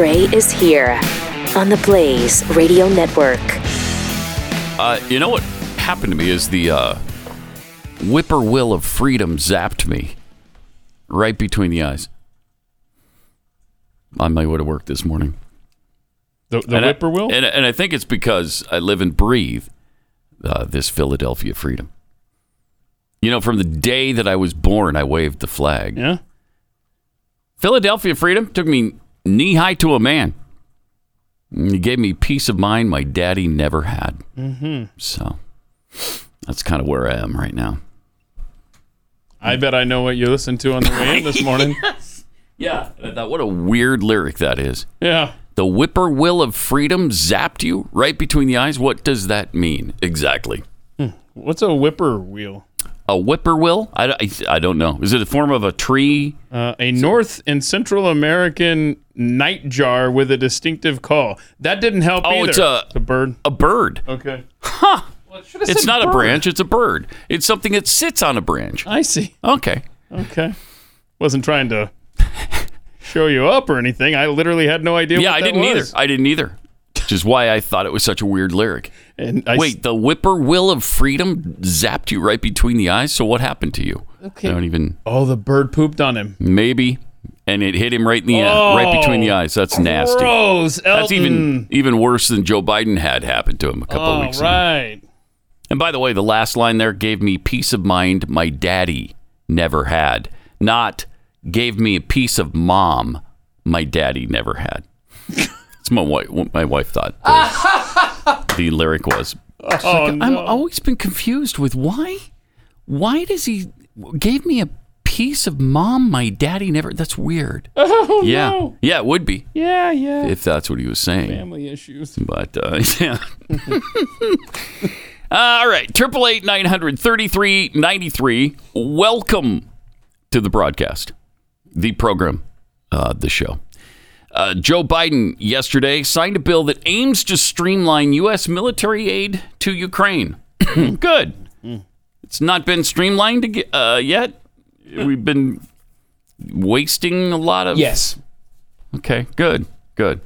Gray is here on the Blaze Radio Network. Uh, you know what happened to me is the uh, whippoorwill of freedom zapped me right between the eyes on my way to work this morning. The, the and I- and, and I think it's because I live and breathe uh, this Philadelphia freedom. You know, from the day that I was born, I waved the flag. yeah. Philadelphia freedom took me knee high to a man. He gave me peace of mind my daddy never had. Mm-hmm. So that's kind of where I am right now. I bet I know what you listened to on the way in this morning. yes. Yeah. I thought, what a weird lyric that is. yeah. The whippoorwill of freedom zapped you right between the eyes. What does that mean exactly? What's a whippoorwill? A whippoorwill? I, I, I don't know. Is it a form of a tree? Uh, a North and Central American nightjar with a distinctive call. That didn't help Oh, either. it's a- the bird. A bird. Okay. Huh. It's not a branch, it's a bird. It's something that sits on a branch. I see. Okay. Okay. Wasn't trying to show you up or anything. I literally had no idea. Yeah, what I that didn't was. either. I didn't either. Which is why I thought it was such a weird lyric. And I Wait, the whippoorwill of freedom zapped you right between the eyes. So what happened to you? Okay. I don't even. Oh, the bird pooped on him. Maybe, and it hit him right in the uh, right between the eyes. That's nasty. Gross. That's even even worse than Joe Biden had happened to him a couple of All weeks ago. right. And by the way, the last line there gave me peace of mind my daddy never had. Not gave me a piece of mom my daddy never had. That's my wife. What my wife thought the, the lyric was. Oh, I'm no. always been confused with why. Why does he gave me a piece of mom my daddy never? That's weird. Oh, yeah, no. yeah, it would be Yeah, yeah. if that's what he was saying. Family issues. But uh, yeah. All right, triple eight nine hundred thirty three ninety three. Welcome to the broadcast, the program, uh, the show. Uh, Joe Biden yesterday signed a bill that aims to streamline U.S. military aid to Ukraine. Good. It's not been streamlined uh, yet. We've been wasting a lot of Yes. Okay, good, good.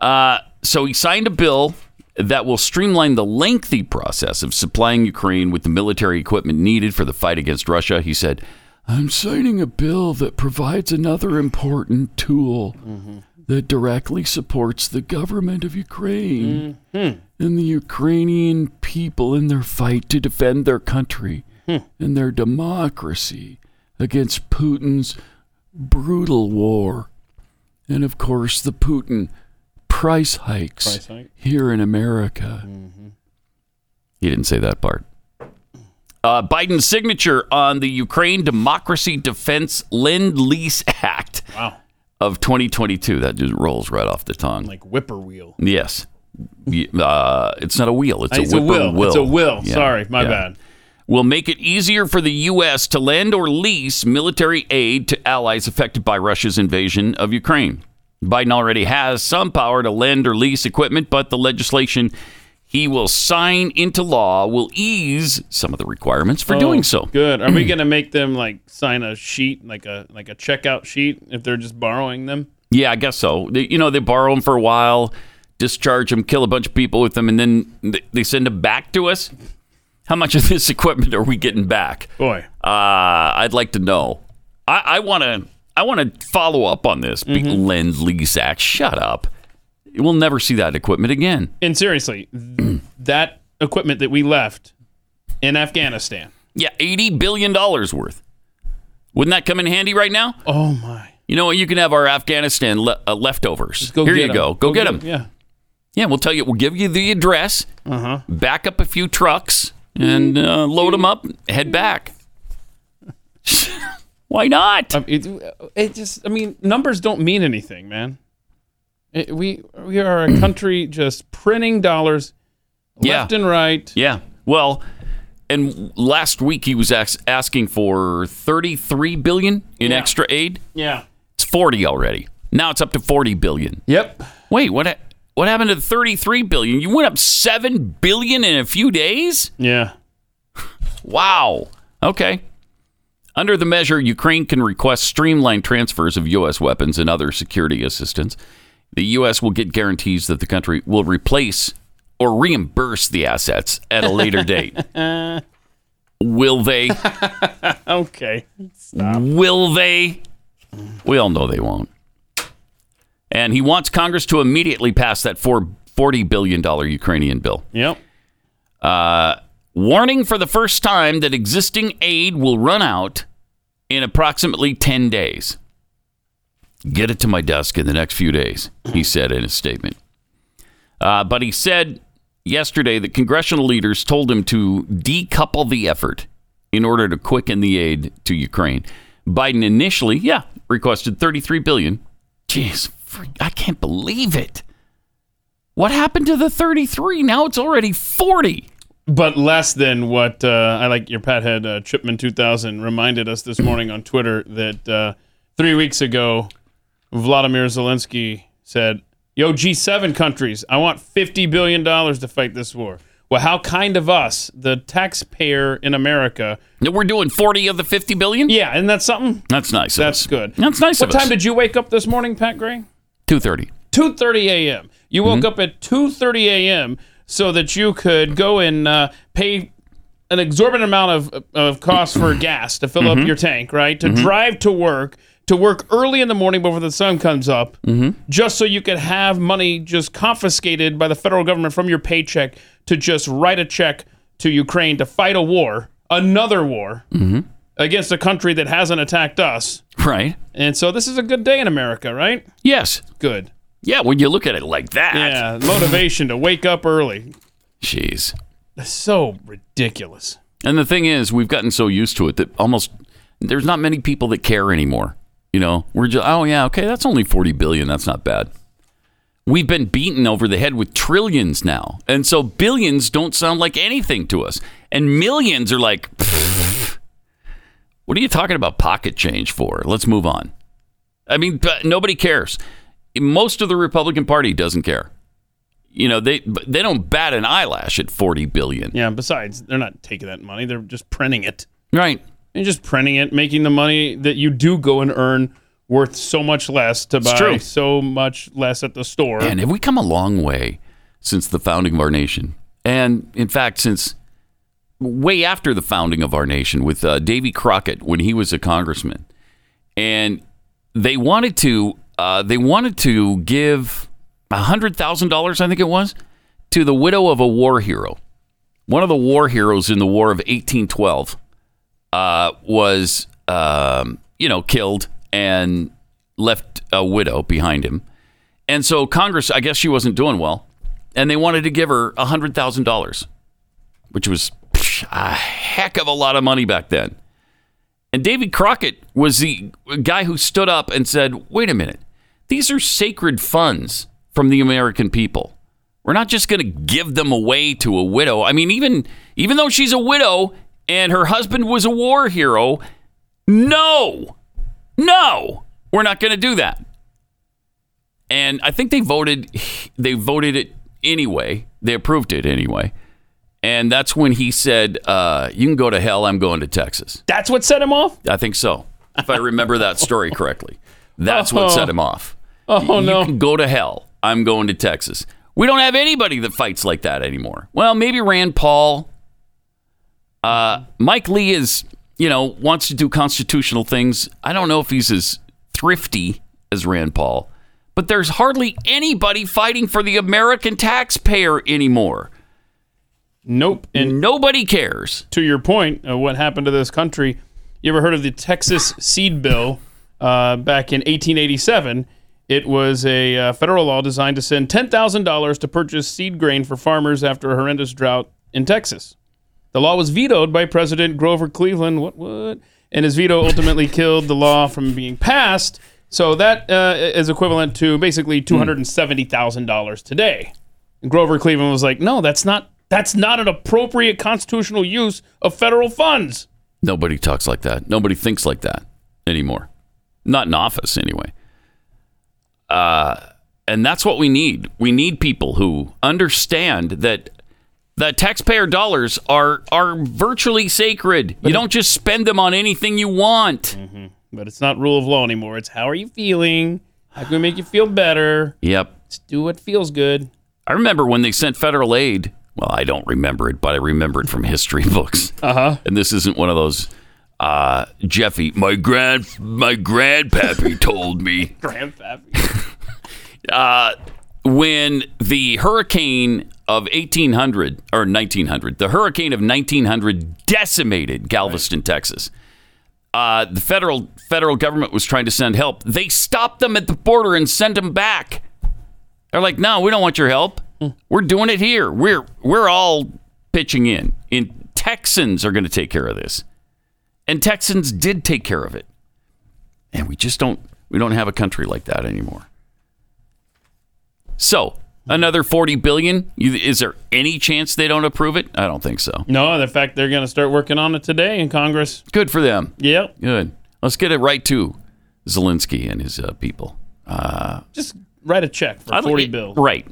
Uh, so he signed a bill that will streamline the lengthy process of supplying Ukraine with the military equipment needed for the fight against Russia. He said, I'm signing a bill that provides another important tool mm-hmm. that directly supports the government of Ukraine mm-hmm. and the Ukrainian people in their fight to defend their country hmm. and their democracy against Putin's brutal war. And of course, the Putin price hikes Price hike. here in America. He didn't say that part. Uh, Biden's signature on the Ukraine Democracy Defense Lend Lease Act Wow. of 2022. That just rolls right off the tongue. Like whippoorwill. yes. Uh, it's not a wheel, it's, It's a a will. whippoorwill. It's a will. Yeah, Sorry, my yeah. bad. Will make it easier for the U.S. to lend or lease military aid to allies affected by Russia's invasion of Ukraine. Biden already has some power to lend or lease equipment, but the legislation he will sign into law will ease some of the requirements for oh, doing Oh, so. Good. Are we gonna make them like sign a sheet, like a like a checkout sheet, if they're just borrowing them? Yeah, I guess so. They, you know, they borrow them for a while, discharge them, kill a bunch of people with them, and then they send them back to us. How much of this equipment are we getting back? Boy. Uh, I'd like to know. I want to. I want to follow up on this big Mm-hmm. lend lease act. Shut up. We'll never see that equipment again. And seriously, that equipment that we left in Afghanistan. Yeah, eighty billion dollars worth. Wouldn't that come in handy right now? Oh my. You know, what? you can have our Afghanistan le- uh, leftovers. Go Here get you 'em. go. Go, get them. Yeah. Yeah, we'll tell you. We'll give you the address. Uh huh. Back up a few trucks and uh, load them up. Head back. Why not? Um, it, it just, I mean, numbers don't mean anything, man. It, we we are a country just printing dollars Yeah. left and right. Yeah. Well, and last week he was ax- asking for 33 billion in Yeah. extra aid. Yeah. It's 40 already. Now it's up to 40 billion. Yep. Wait, what ha- what happened to the 33 billion? You went up 7 billion in a few days? Yeah. Wow. Okay. Under the measure, Ukraine can request streamlined transfers of U.S. weapons and other security assistance. the U.S. will get guarantees that the country will replace or reimburse the assets at a later date. will they? Okay. Will they? We all know they won't. And he wants Congress to immediately pass that four, $40 billion Ukrainian bill. Yep. Warning for the first time that existing aid will run out in approximately 10 days. Get it to my desk in the next few days, he said in a statement. Uh, but he said yesterday that congressional leaders told him to decouple the effort in order to quicken the aid to Ukraine. Biden initially, yeah, requested 33 billion. Jeez, fr- I can't believe it. What happened to the 33? Now it's already 40. But less than what uh, I like your Pat head uh, Chipman 2000 reminded us this morning on Twitter that uh, three weeks ago, Vladimir Zelensky said, Yo, G7 countries, I want $50 billion to fight this war. Well, how kind of us, the taxpayer in America. We're doing 40 of the 50 billion? Yeah, isn't that something? That's nice. That's good. That's nice What time us. did you wake up this morning, Pat Gray? 230. 2:30 a.m. You woke mm-hmm. up at 2:30 a.m. so that you could go and uh, pay an exorbitant amount of of cost for gas to fill up mm-hmm. your tank, right? To mm-hmm. drive to work, to work early in the morning before the sun comes up, just so you could have money just confiscated by the federal government from your paycheck to just write a check to Ukraine to fight a war, another war. Against a country that hasn't attacked us. Right. And so this is a good day in America, right? Yes. Good. Yeah, when you look at it like that. Yeah, motivation to wake up early. Jeez. That's so ridiculous. And the thing is, we've gotten so used to it that almost there's not many people that care anymore. You know, we're just, oh, yeah, okay, that's only 40 billion. That's not bad. We've been beaten over the head with trillions now. And so billions don't sound like anything to us. And millions are like, "Pfft, what are you talking about pocket change for? Let's move on. I mean, nobody cares. Most of the Republican Party doesn't care. You know, they they don't bat an eyelash at 40 billion. Yeah, besides, they're not taking that money. They're just printing it. Right. They're just printing it, making the money that you do go and earn worth so much less to buy so much less at the store. And have we come a long way since the founding of our nation? And in fact, since way after the founding of our nation with uh, Davy Crockett when he was a congressman. And they wanted to uh, they wanted to give hundred thousand dollars, I think it was, to the widow of a war hero. One of the war heroes in the War of 1812 uh, was, um, you know, killed and left a widow behind him. And so Congress, I guess she wasn't doing well, and they wanted to give her hundred thousand dollars, which was a heck of a lot of money back then. And David Crockett was the guy who stood up and said, "Wait a minute, these are sacred funds from the American people. We're not just going to give them away to a widow. I mean, even even though she's a widow and her husband was a war hero, no, no, we're not going to do that." And I think they voted they voted it anyway. They approved it anyway. And that's when he said, uh, "You can go to hell. I'm going to Texas." That's what set him off? I think so, if I remember that story correctly. That's what set him off. Oh, you no. can go to hell. I'm going to Texas. We don't have anybody that fights like that anymore. Well, maybe Rand Paul. Uh, Mike Lee is, you know, wants to do constitutional things. I don't know if he's as thrifty as Rand Paul, but there's hardly anybody fighting for the American taxpayer anymore. Nope. And Nobody cares. to your point of what happened to this country, you ever heard of the Texas Seed Bill uh, back in 1887? It was a uh, federal law designed to send $10,000 to purchase seed grain for farmers after a horrendous drought in Texas. The law was vetoed by President Grover Cleveland. What, what? And his veto ultimately killed the law from being passed. So that uh, is equivalent to basically $270,000 today. And Grover Cleveland was like, no, that's not that's not an appropriate constitutional use of federal funds. Nobody talks like that. Nobody thinks like that anymore. Not in office, anyway. Uh, and that's what we need. We need people who understand that that taxpayer dollars are are virtually sacred. You don't just spend them on anything you want. But it's not rule of law anymore. It's how are you feeling? How can we make you feel better? Yep. Let's do what feels good. I remember when they sent federal aid. Well, I don't remember it, but I remember it from history books. Uh huh. And this isn't one of those uh, Jeffy, my grand my grandpappy told me Grandpappy. uh, when the hurricane of 1800 or 1900, the hurricane of 1900 decimated Galveston, Texas. Uh, the federal federal government was trying to send help. They stopped them at the border and sent them back. They're like, "No, we don't want your help. We're doing it here. We're we're all pitching in. And Texans are going to take care of this." And Texans did take care of it. And we just don't we don't have a country like that anymore. So, another 40 billion, You- is there any chance they don't approve it? I don't think so. No, in fact they're going to start working on it today in Congress. Good for them. Yep. Good. Let's get it right to Zelensky and his uh, people. Just write a check for I'd- 40 bill. Right.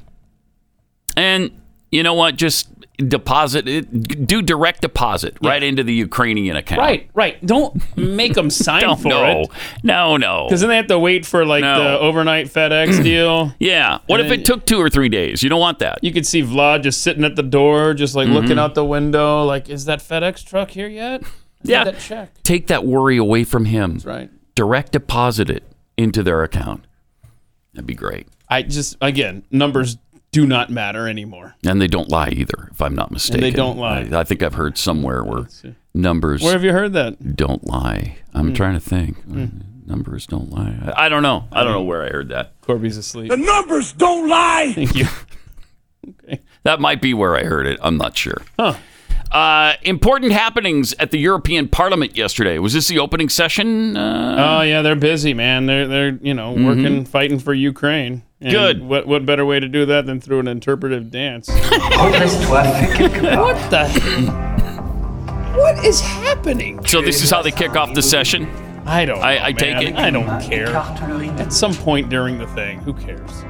And you know what? Just deposit it, do direct deposit right into the Ukrainian account. Right, right. Don't make them sign for no, it. no, no. Because then they have to wait for like No. the overnight FedEx deal. Yeah. What if it took two or three days? You don't want that. You could see Vlad just sitting at the door, just like Mm-hmm. looking out the window, like, is that FedEx truck here yet? Yeah. that check. Take that worry away from him. That's right. Direct deposit it into their account. That'd be great. I just again, numbers do not matter anymore. And they don't lie either, if I'm not mistaken. They don't lie. I, I think I've heard somewhere where numbers Where have you heard that? don't lie. I'm Hmm. trying to think. Numbers don't lie. I, I don't know. I don't know where I heard that. Corby's asleep. The numbers don't lie. Thank you. Okay. That might be where I heard it. I'm not sure. Huh. Uh, important happenings at the European Parliament yesterday. Was this the opening session? Uh, Oh yeah, they're busy, man. They're they're you know working, fighting for Ukraine. And. Good. What what better way to do that than through an interpretive dance? Redresse-toi, fais quelque part. what the? What is happening? so this is how they kick off the session. I don't. I- know, I take it. I don't care. Écarte le rideau. At some point during the thing, who cares?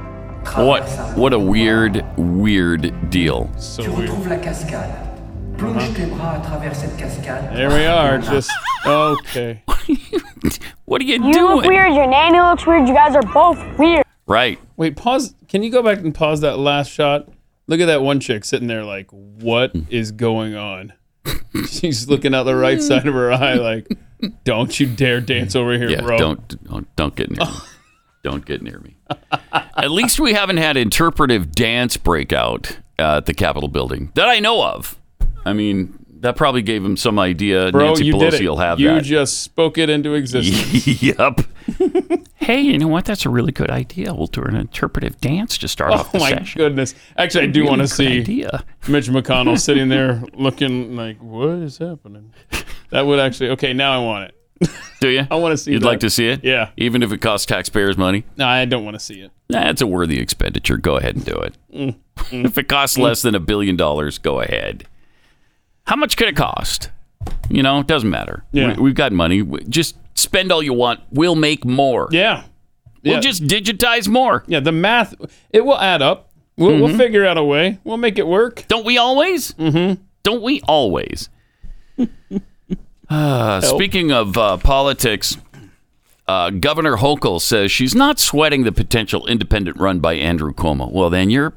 What? What a weird, weird deal. So weird. retrouves la cascade. Plonge uh-huh. tes bras à travers cette cascade. There we are. Just okay. What are you, You look weird. Your nanny looks weird. You guys are both weird. Right. Wait, pause. Can you go back and pause that last shot? Look at that one chick sitting there, like, what is going on? She's looking out the right side of her eye, like, don't you dare dance over here, Yeah. bro. Don't don't don't get near me. Don't get near me. At least we haven't had interpretive dance breakout uh, at the Capitol building that I know of. I mean, that probably gave him some idea. Bro, Nancy you Pelosi did it. will have that. you that. just spoke it into existence. yep. hey, you know what? That's a really good idea. We'll do an interpretive dance to start off oh the my session. goodness! Actually, I do Really want to good see idea. Mitch McConnell sitting there looking like, what is happening? That would actually. Okay, now I want it. Do you? I want to see. You'd that. like to see it? Yeah. Even if it costs taxpayers money? No, I don't want to see it. That's a worthy expenditure. Go ahead and do it. Mm, if it costs less than a billion dollars, go ahead. How much could it cost? You know, it doesn't matter. Yeah. We, have got money. We- Just spend all you want. We'll make more. Yeah. We'll Yeah. just digitize more. Yeah, the math it will add up. We'll, Mm-hmm. we'll figure out a way. We'll make it work. Don't we always? Mm-hmm. Don't we always? Uh, speaking of uh, politics, uh, Governor Hochul says she's not sweating the potential independent run by Andrew Cuomo. Well, then you're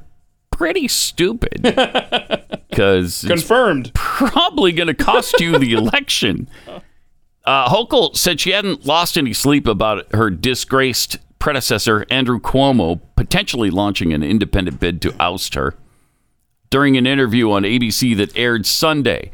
pretty stupid because Confirmed. probably going to cost you the election. Uh, Hochul said she hadn't lost any sleep about her disgraced predecessor, Andrew Cuomo, potentially launching an independent bid to oust her. During an interview on ABC that aired Sunday,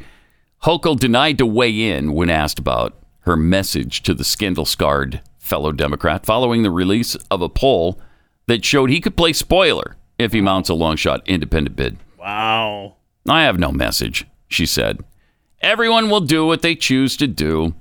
Hochul denied to weigh in when asked about her message to the scandal scarred fellow Democrat following the release of a poll that showed he could play spoiler if he mounts a long shot independent bid. Wow. I have no message, she said. Everyone will do what they choose to do.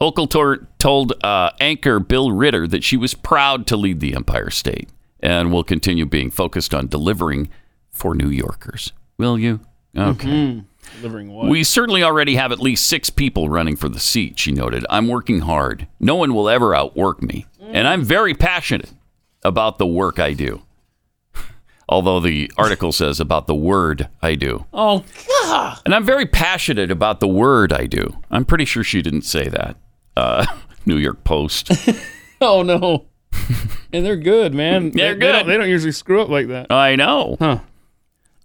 Hochul told uh, anchor Bill Ritter that she was proud to lead the Empire State and will continue being focused on delivering for New Yorkers. Will you? Okay. Delivering what? We certainly already have at least six people running for the seat, she noted. I'm working hard. No one will ever outwork me. And I'm very passionate about the work I do. Although the article says about the word I do. oh, God. And I'm very passionate about the word I do. I'm pretty sure she didn't say that. Uh, New York Post. Oh, no. And they're good, man. They're They- They don't, good. they don't usually screw up like that. I know. Huh.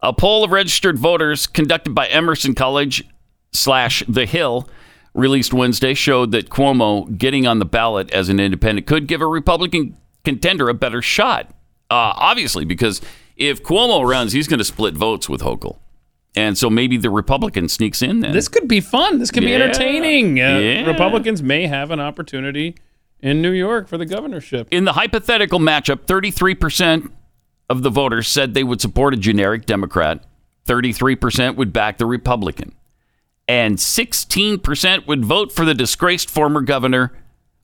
A poll of registered voters conducted by Emerson College slash The Hill released Wednesday showed that Cuomo getting on the ballot as an independent could give a Republican contender a better shot. Uh, obviously, because if Cuomo runs, he's going to split votes with Hochul. And so maybe the Republican sneaks in then. This could be fun. This could be entertaining. Uh, Yeah. Republicans may have an opportunity in New York for the governorship. In the hypothetical matchup, 33% of the voters said they would support a generic Democrat, 33% would back the Republican, and 16% would vote for the disgraced former governor,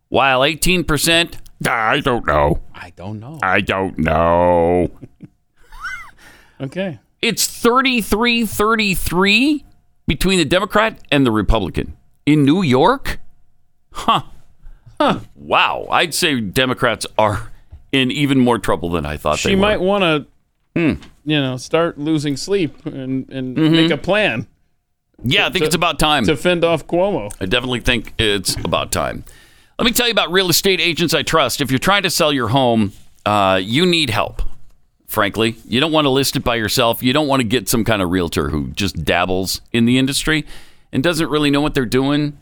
while 18%, I don't know. I don't know. I don't know. Okay. It's 33 33 between the Democrat and the Republican in New York? Huh. Huh. Wow. I'd say Democrats are in even more trouble than I thought She they were. might want to, Hmm. you know, start losing sleep and, and Mm-hmm. make a plan Yeah, I think it's about time. to fend off Cuomo. I definitely think it's about time. Let me tell you about real estate agents I trust. If you're trying to sell your home, uh, you need help. Frankly, you don't want to list it by yourself. You don't want to get some kind of realtor who just dabbles in the industry and doesn't really know what they're doing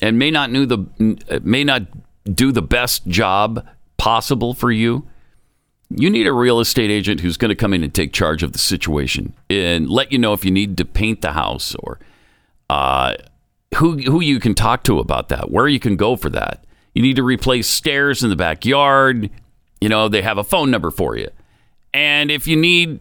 and may not knew the may not do the best job possible for you. You need a real estate agent who's going to come in and take charge of the situation and let you know if you need to paint the house or uh, who who you can talk to about that, where you can go for that. You need to replace stairs in the backyard. You know, they have a phone number for you. And if you need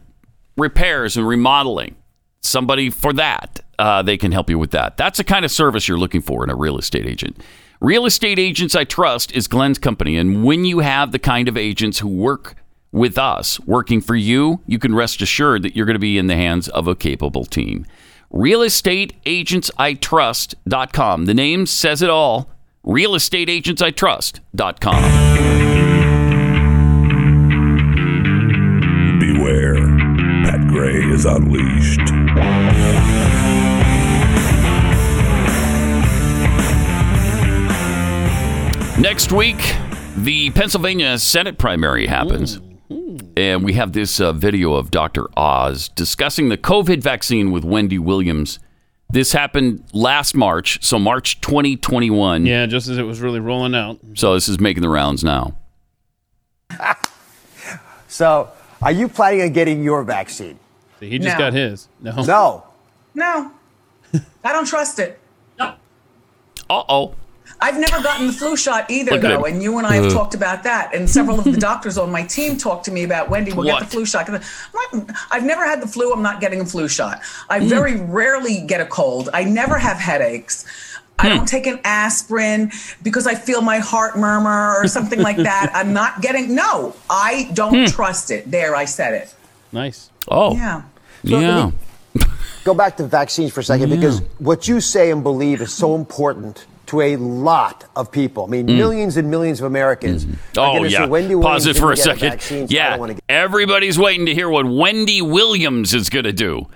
repairs and remodeling, somebody for that, uh, they can help you with that. That's the kind of service you're looking for in a real estate agent. Real Estate Agents I Trust is Glenn's company. And when you have the kind of agents who work with us working for you, you can rest assured that you're going to be in the hands of a capable team. Real Estate Agents I RealestateAgentsITrust.com. The name says it all. Real Estate Agents I RealestateAgentsITrust.com. Beware, Pat Gray is unleashed. Next week, the Pennsylvania Senate primary happens. And we have this uh, video of Dr. Oz discussing the COVID vaccine with Wendy Williams. This happened last March, so March 2021. Yeah, just as it was really rolling out. So this is making the rounds now. So, are you planning on getting your vaccine? See, He just No. got his. No. No. No, I don't trust it. Uh oh. I've never gotten the flu shot either, Look though, and you and I have talked about that. And several of the doctors on my team talked to me about Wendy. We'll get the flu shot. I'm I've never had the flu. I'm not getting a flu shot. I very rarely get a cold. I never have headaches. I don't hmm. take an aspirin because I feel my heart murmur or something like that. I'm not getting. No, I don't hmm. trust it. There, I said it. Nice. Oh. Yeah. Yeah. Go back to vaccines for a second because what you say and believe is so important to a lot of people. I mean, hmm. millions and millions of Americans. are Oh yeah. say, Wendy Pause Williams it for a second. vaccine, yeah. don't get-" Everybody's waiting to hear what Wendy Williams is going to do.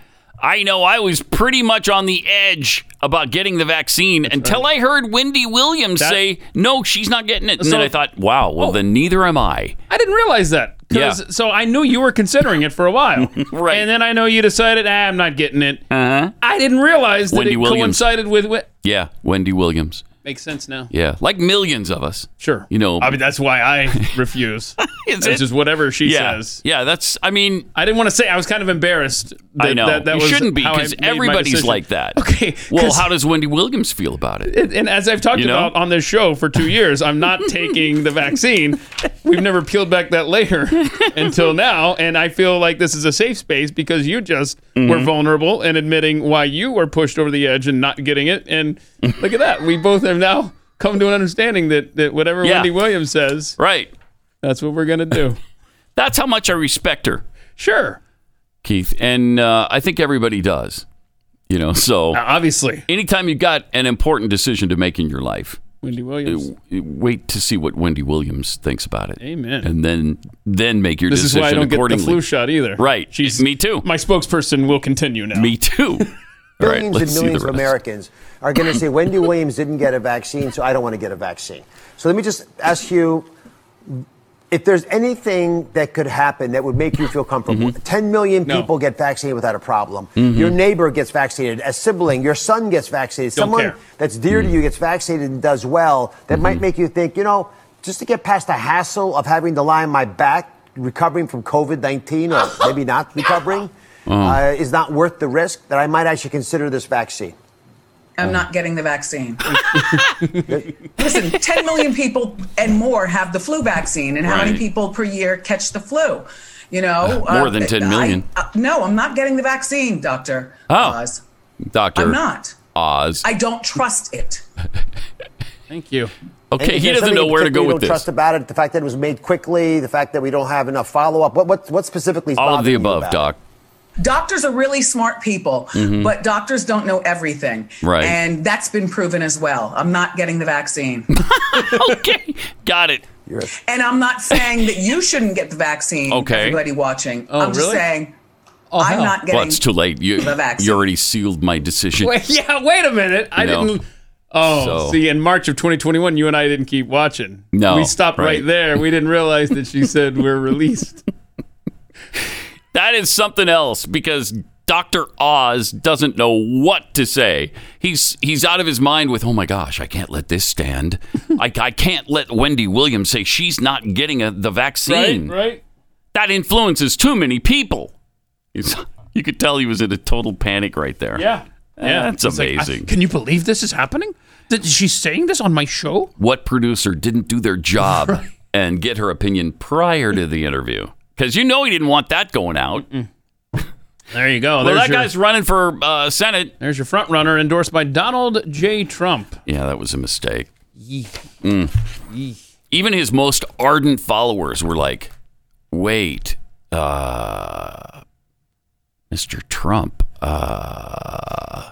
I know I was pretty much on the edge about getting the vaccine until I heard Wendy Williams That- say, "No, she's not getting it." And So- then I thought, "Wow, well Oh. then neither am I." I didn't realize that. Yeah. So I knew you were considering it for a while. Right. And then I know you decided, ah, I'm not getting it. Uh-huh. I didn't realize that Wendy it Williams. coincided with. Yeah, Wendy Williams. Makes sense now. Yeah, like millions of us. Sure. You know- I mean, that's why I refuse. Is it's it? just whatever she Yeah. says. Yeah, that's I mean, I didn't want to say. I was kind of embarrassed. That, I know. That, that you shouldn't be because everybody's like that. Okay. Well, how does Wendy Williams feel about it? and, and as I've talked You know? about on this show for two years, I'm not taking the vaccine. We've never peeled back that layer until now, and I feel like this is a safe space because you just Mm-hmm. were vulnerable and admitting why you were pushed over the edge and not getting it. And look at that, we both have now come to an understanding that that whatever Yeah. Wendy Williams says, Right. that's what we're gonna do. That's how much I respect her, Sure, Keith, and uh, I think everybody does. You know, so Now, obviously, anytime you've got an important decision to make in your life, Wendy Williams. w- wait to see what Wendy Williams thinks about it. Amen. And then then make your This is why I don't get the flu shot either. Right. She's Me too. My spokesperson will continue now. Me too. All right, Millions let's and millions of. Americans are going to say Wendy Williams didn't get a vaccine, so I don't want to get a vaccine. So let me just ask you if there's anything that could happen that would make you feel comfortable, Mm-hmm. 10 million No. people get vaccinated without a problem. Your neighbor gets vaccinated, a sibling, your son gets vaccinated, Don't someone care. that's dear Mm. to you gets vaccinated and does well, that might Mm-hmm. make you think, you know, just to get past the hassle of having to lie on my back, recovering from COVID 19, or maybe not recovering, Oh. uh, is not worth the risk, that I might actually consider this vaccine. I'm not getting the vaccine. Listen, 10 million people and more have the flu vaccine, and how many people per year catch the flu? You know, More than 10 million. I- uh, no, I'm not getting the vaccine, Doctor Oh. Oz. Doctor I'm not. Oz. I don't trust it. Thank you. okay, he doesn't know where to particular go you with don't this. trust about it, the fact that it was made quickly, the fact that we don't have enough follow up. What, what, what specifically is All of the bothering you above, about Doc. it? Doctors are really smart people, but doctors don't know everything. Mm-hmm. Right. And that's been proven as well. I'm not getting the vaccine. okay, got it. And I'm not saying that you shouldn't get the vaccine, Okay. everybody watching. Oh, I'm just saying Oh, I'm hell. not getting Well, it's too late. You, the vaccine. you already sealed my decision. Wait, yeah, wait a minute. I No. didn't. Oh, So- see, in March of 2021, you and I didn't keep watching. No, we stopped right, right. there. We didn't realize that she said we're released. That is something else because Dr. Oz doesn't know what to say. He's he's out of his mind with, oh my gosh, I can't let this stand. I, I can't let Wendy Williams say she's not getting a, the vaccine. right. right. That influences too many people. He's, you could tell he was in a total panic right there. Yeah, yeah. That's It's like, I- amazing. can you believe this is happening? That she's saying this on my show? What producer didn't do their job and get her opinion prior to the interview? Because you know he didn't want that going out. There you go. Well, there's that your, guy's running for uh, Senate. there's your front runner endorsed by Donald J. Trump. Yeah, that was a mistake. Mm. Even his most ardent followers were like, wait, uh, Mr. Trump, uh,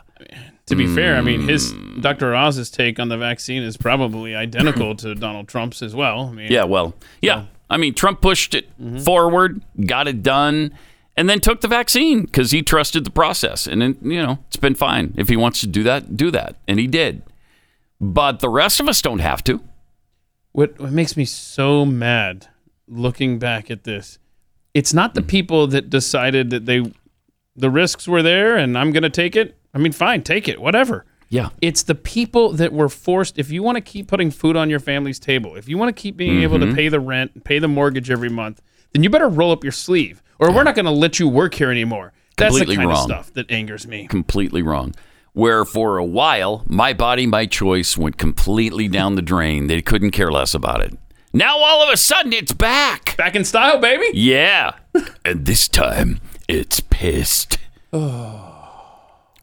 To be fair, I mean, his Hmm. Dr. Oz's take on the vaccine is probably identical to Donald Trump's as well. I mean, yeah, well, yeah. I mean, Trump pushed it forward, got it done, and then took the vaccine because he trusted the process. And then, you know, it's been fine. If he wants to do that, do that. And he did. But the rest of us don't have to. What, what makes me so mad looking back at this, it's not the people that decided that they, the risks were there and I'm going to take it. I mean, fine, take it, whatever. Yeah. It's the people that were forced. If you want to keep putting food on your family's table, if you want to keep being able Mm-hmm. to pay the rent, pay the mortgage every month, then you better roll up your sleeve, or we're not going to let you work here anymore. That's Completely the kind wrong. of stuff that angers me. completely wrong. Where for a while, my body, my choice went completely down the drain. They couldn't care less about it. Now all of a sudden, it's back. Back in style, baby. Yeah. and this time, it's pissed.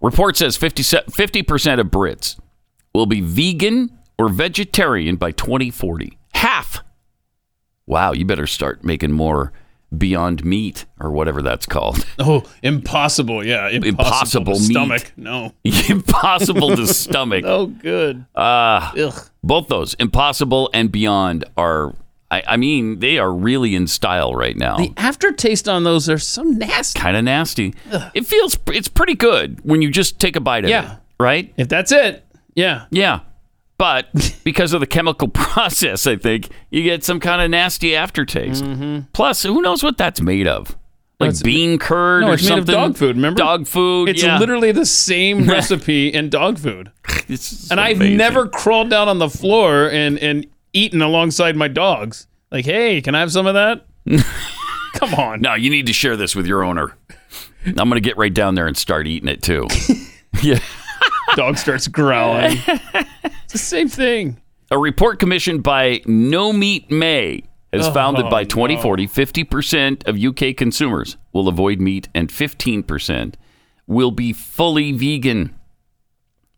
Report says 50, 50% of Brits will be vegan or vegetarian by 2040. Half. Wow, you better start making more Beyond Meat or whatever that's called. Oh, impossible. Yeah, impossible. Impossible to meat. stomach. No. Impossible to stomach. Oh, good. Uh, Ugh. both those, Impossible and Beyond, are, I, I mean, they are really in style right now. The aftertaste on those are so nasty. kind of nasty. It feels, it's pretty good when you just take a bite of Yeah. it, right? If that's it, yeah. Yeah. But because of the chemical process, I think you get some kind of nasty aftertaste. Mm-hmm. Plus, who knows what that's made of? Like bean curd No, or it's made of something? dog food, remember? Dog food. It's yeah. literally the same recipe in dog food. And I've never crawled down on the floor and, and eaten alongside my dogs. Like, hey, can I have some of that? Come on. No, you need to share this with your owner. I'm going to get right down there and start eating it too. yeah. Dog starts growling. it's the same thing. A report commissioned by No Meat May has oh, found that by Oh, 2040, 50% of UK consumers will avoid meat and 15% will be fully vegan.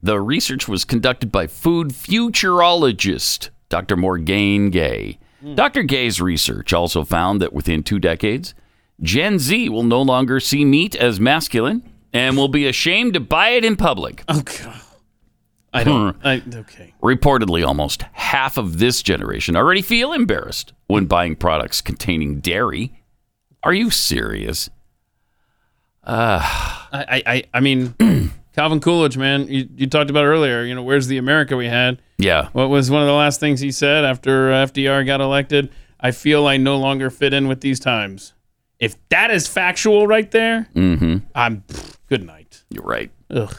The research was conducted by food futurologist Dr. Morgaine Gaye. Hmm. Dr. Gaye's research also found that within two decades, Gen Z will no longer see meat as masculine and will be ashamed to buy it in public. Oh, God. I don't. Hmm. I, okay. Reportedly, almost half of this generation already feel embarrassed when buying products containing dairy. Are you serious? Ah. I, I, I, I mean, Calvin Coolidge, man, you, you talked about earlier, you know, where's the America we had? Yeah. What was one of the last things he said after uh, FDR got elected? I feel I no longer fit in with these times. If that is factual right there, Mm-hmm. I'm pff, good night. You're right. Ugh.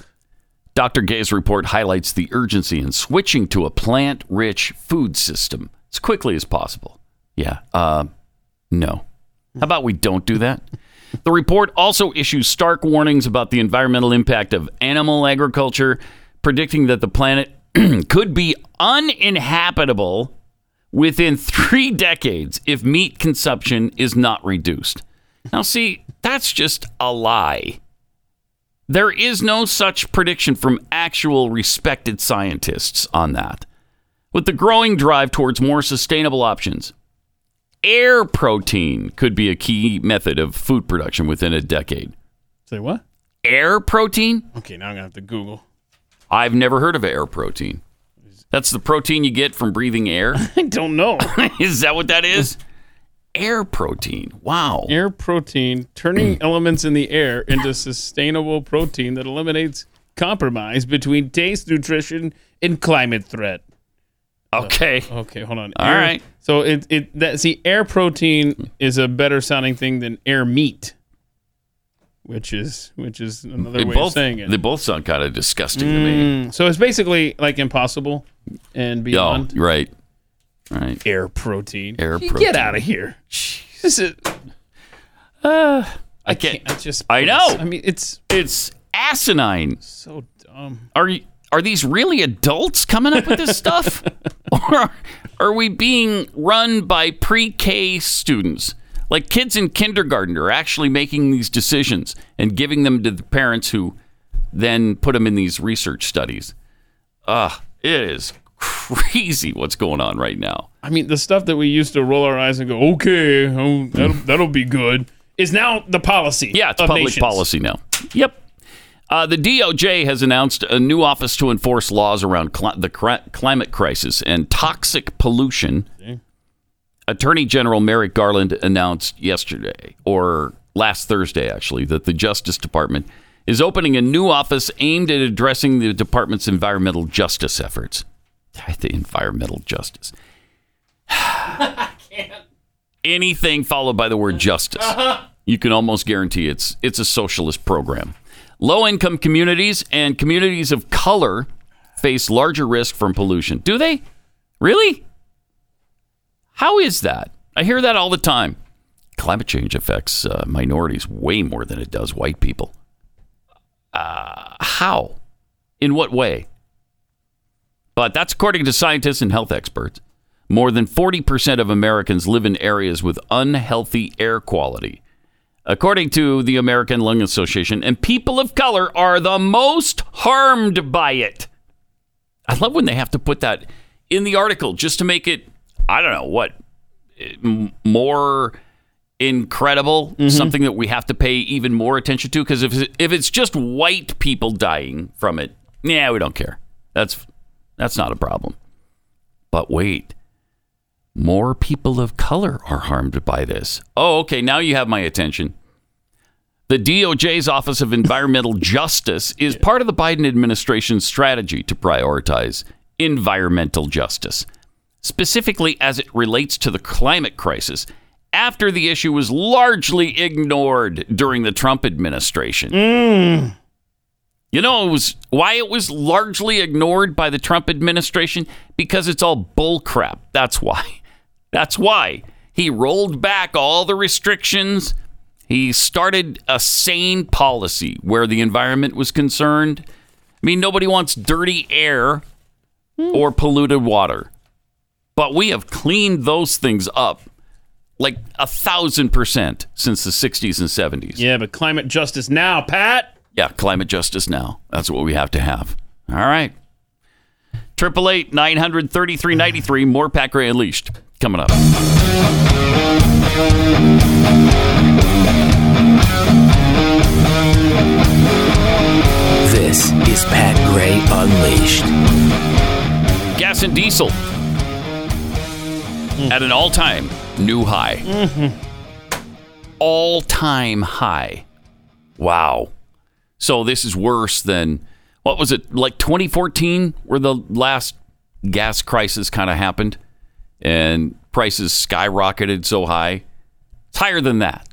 Dr. Gaye's report highlights the urgency in switching to a plant rich food system as quickly as possible. Yeah. Uh, no. How about we don't do that? The report also issues stark warnings about the environmental impact of animal agriculture, predicting that the planet could be uninhabitable within three decades if meat consumption is not reduced. Now, see, that's just a lie. There is no such prediction from actual respected scientists on that. With the growing drive towards more sustainable options, air protein could be a key method of food production within a decade. Say what? Air protein? Okay, now I'm gonna have to Google. I've never heard of air protein. That's the protein you get from breathing air? I don't know. is that what that is? Air protein. Wow. air protein turning elements in the air into sustainable protein that eliminates compromise between taste, nutrition, and climate threat. Uh, okay. Okay, hold on. All Air- right. So it it that see air protein is a better sounding thing than air meat, which is which is another They way both, of saying it. they both sound kind of disgusting to me. Mm, so it's basically like impossible and Oh, beyond. right. Right. Air protein. Air protein. Get out of here. This is, I I can't. can't. I just. I know. I mean, it's It's asinine. so dumb. Are you, are these really adults coming up with this stuff, or are we being run by pre-K students? Like kids in kindergarten are actually making these decisions and giving them to the parents who then put them in these research studies. Ugh, it is crazy what's going on right now. I mean, the stuff that we used to roll our eyes and go, okay, oh, that'll, that'll be good, is now the policy. Yeah, it's public nations. policy now. Yep. Uh, the DOJ has announced a new office to enforce laws around cli- the climate crisis and toxic pollution. Attorney General Merrick Garland announced yesterday, or last Thursday actually, that the Justice Department is opening a new office aimed at addressing the department's environmental justice efforts. The environmental justice. Anything followed by the word justice you can almost guarantee it's it's a socialist program. Low income communities and communities of color face larger risk from pollution. Do they? Really? How is that? I hear that all the time. Climate change affects uh, minorities way more than it does white people. Uh, how? In what way? But that's according to scientists and health experts. More than 40% of Americans live in areas with unhealthy air quality according to the American Lung Association, and people of color are the most harmed by it. I love when they have to put that in the article just to make it, I don't know, what, more incredible, mm-hmm. something that we have to pay even more attention to. Because if, if it's just white people dying from it, yeah, we don't care. That's, that's not a problem. But wait, more people of color are harmed by this. Oh, okay. Now you have my attention. The DOJ's Office of Environmental Justice is part of the Biden administration's strategy to prioritize environmental justice, specifically as it relates to the climate crisis after the issue was largely ignored during the Trump administration. Mm. You know it was why it was largely ignored by the Trump administration? Because it's all bullcrap. That's why. That's why. He rolled back all the restrictions. He started a sane policy where the environment was concerned. I mean, nobody wants dirty air hmm. or polluted water. But we have cleaned those things up like a thousand percent since the 60s and 70s. Yeah, but climate justice now, Pat. Yeah, climate justice now. That's what we have to have. All right. Triple eight nine hundred thirty three ninety three. More Pat Gray Unleashed coming up. This is Pat Gray Unleashed. Gas and diesel Mm-hmm. at an all time new high. Mm-hmm. All time high. Wow. So this is worse than what was it like 2014 where the last gas crisis kind of happened? and prices skyrocketed so high. It's higher than that.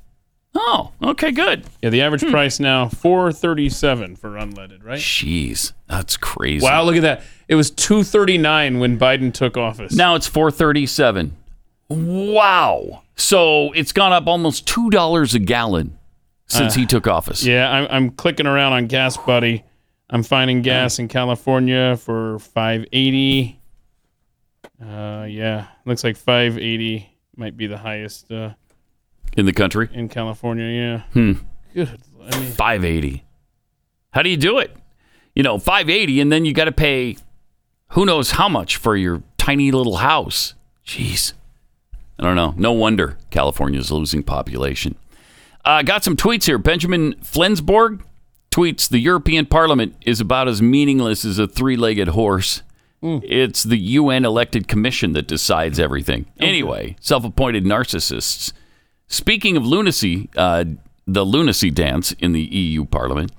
Oh, okay, good. Yeah, the average price now four thirty seven for unleaded, right? Jeez, that's crazy. Wow, look at that. It was two thirty nine when Biden took office. Now it's 437. Wow. So it's gone up almost $2 a gallon since he took office. Yeah, I'm, I'm clicking around on Gas Buddy. I'm finding gas in California for 580. Uh, yeah, looks like 580 might be the highest uh, In the country, in California. Yeah. Hmm. Good. I mean, 580. How do you do it? You know, 580 and then you got to pay who knows how much for your tiny little house. Jeez. I don't know. No wonder California's losing population. Uh, got some tweets here. Benjamin Flensborg tweets The European Parliament is about as meaningless as a three legged horse. It's the UN elected commission that decides everything. Anyway, self appointed narcissists. Speaking of lunacy, uh, the lunacy dance in the EU Parliament.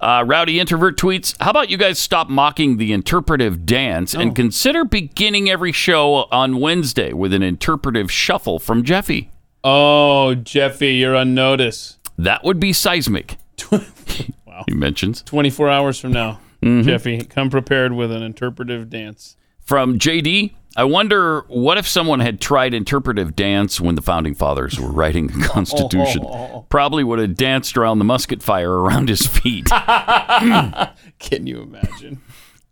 Uh, Rowdy Introvert tweets, How about you guys stop mocking the interpretive dance and consider beginning every show on Wednesday with an interpretive shuffle from Jeffy? oh, Jeffy, you're on notice. That would be seismic. wow. He mentions. 24 hours from now, Mm-hmm. Jeffy, come prepared with an interpretive dance. From JD, I wonder what if someone had tried interpretive dance when the founding fathers were writing the Constitution? Probably would have danced around the musket fire around his feet. Can you imagine?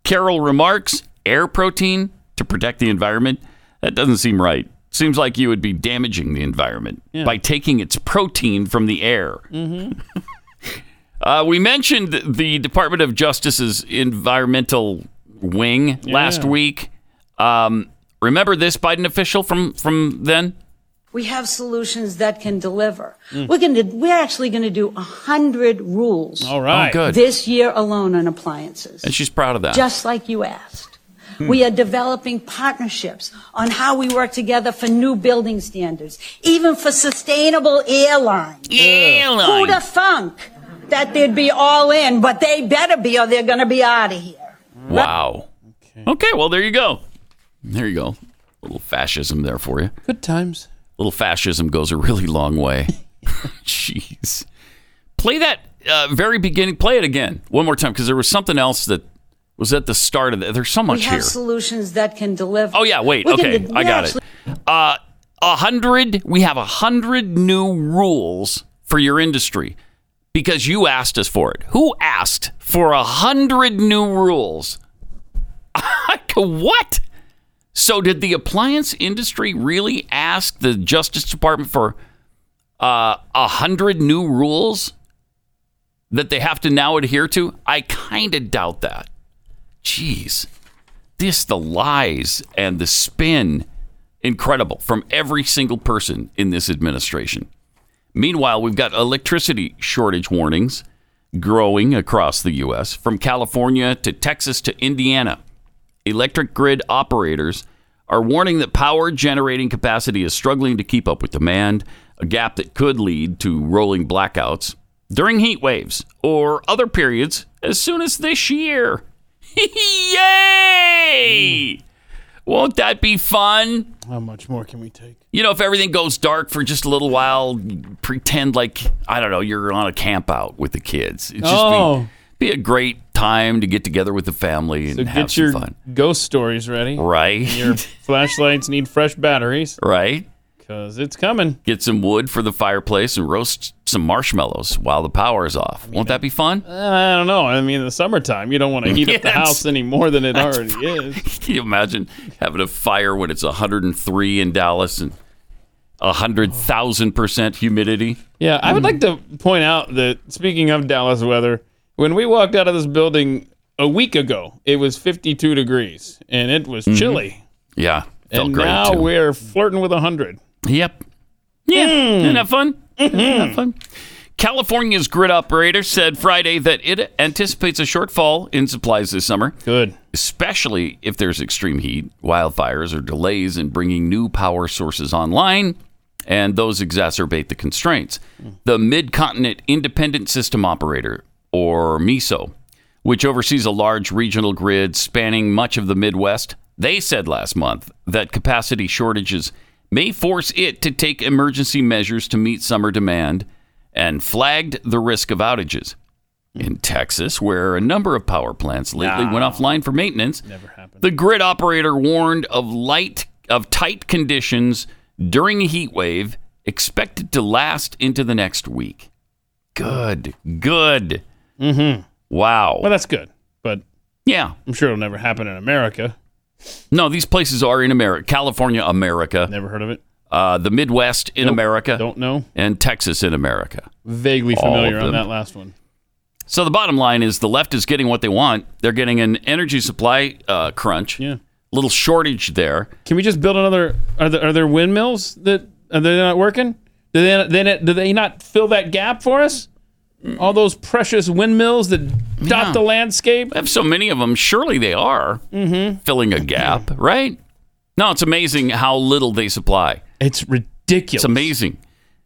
Carol remarks air protein to protect the environment. That doesn't seem right. Seems like you would be damaging the environment by taking its protein from the air. uh, we mentioned the Department of Justice's environmental wing last week. Um, remember this Biden official from from then? We have solutions that can deliver. We're going to, we're actually going to do a hundred rules All right. Oh, good. this year alone on appliances, And she's proud of that. just like you asked. We are developing partnerships on how we work together for new building standards, even for sustainable airlines. Airline. Who'd have thunk that they'd be all in, but they better be or they're going to be out of here. Wow. Okay. well, there you go. There you go. A little fascism there for you. Good times. A little fascism goes a really long way. Jeez. Play that uh, very beginning. Play it again one more time because there was something else that was at the start of it. There's so much We have here. solutions that can deliver. Oh yeah, wait. We Okay, de- I got actually- it. Uh, a hundred. We have a hundred new rules for your industry because you asked us for it. Who asked for a hundred new rules? what? So did the appliance industry really ask the Justice Department for uh, a hundred new rules that they have to now adhere to? I kind of doubt that. Jeez this the lies and the spin incredible from every single person in this administration meanwhile we've got electricity shortage warnings growing across the US from California to Texas to Indiana electric grid operators are warning that power generating capacity is struggling to keep up with demand a gap that could lead to rolling blackouts during heat waves or other periods as soon as this year Yay! Won't that be fun? How much more can we take? You know, if everything goes dark for just a little while, pretend like, I don't know, you're on a camp out with the kids. It's just Oh. be, be a great time to get together with the family and So have get some your fun. ghost stories ready. Right? Your flashlights need fresh batteries right? because it's coming. Get some wood for the fireplace and roast some marshmallows while the power is off. Won't that be fun? Uh, I don't know. I mean, in the summertime, you don't want to heat up the Yes. house any more than it already is. Can you imagine having a fire when it's 103 in Dallas and 100,000% humidity? Yeah, I would like to point out that speaking of Dallas weather, when we walked out of this building a week ago, it was 52 degrees and it was mm-hmm. chilly. Yeah. And now too. we're flirting with 100. Yep. Yeah. Mm. Isn't that fun? Isn't that mm-hmm. fun? California's grid operator said Friday that it anticipates a shortfall in supplies this summer, Good. especially if there's extreme heat, wildfires, or delays in bringing new power sources online, and those exacerbate the constraints. Mm. The Mid Continent Independent System Operator, or MISO, which oversees a large regional grid spanning much of the Midwest, They said last month that capacity shortages may force it to take emergency measures to meet summer demand and flagged the risk of outages. In Texas, where a number of power plants lately went ah. offline for maintenance, the grid operator warned of light of tight conditions during a heat wave expected to last into the next week. Good, good. Mm-hmm. Wow. Well, that's good, but yeah, I'm sure it'll never happen in America. No, these places are in America, California, America. Never heard of it. Uh, the Midwest in Nope, America. don't know. And Texas in America. Vaguely familiar on that last one. So the bottom line is the left is getting what they want. They're getting an energy supply uh, crunch. Yeah. Little shortage there. Can we just build another? Are there, are there windmills that are they not working? Do they they do they not fill that gap for us? All those precious windmills that dot Yeah. the landscape. I have so many of them. Surely they are Mm-hmm. filling a gap, right? No, it's amazing how little they supply. It's ridiculous. It's amazing.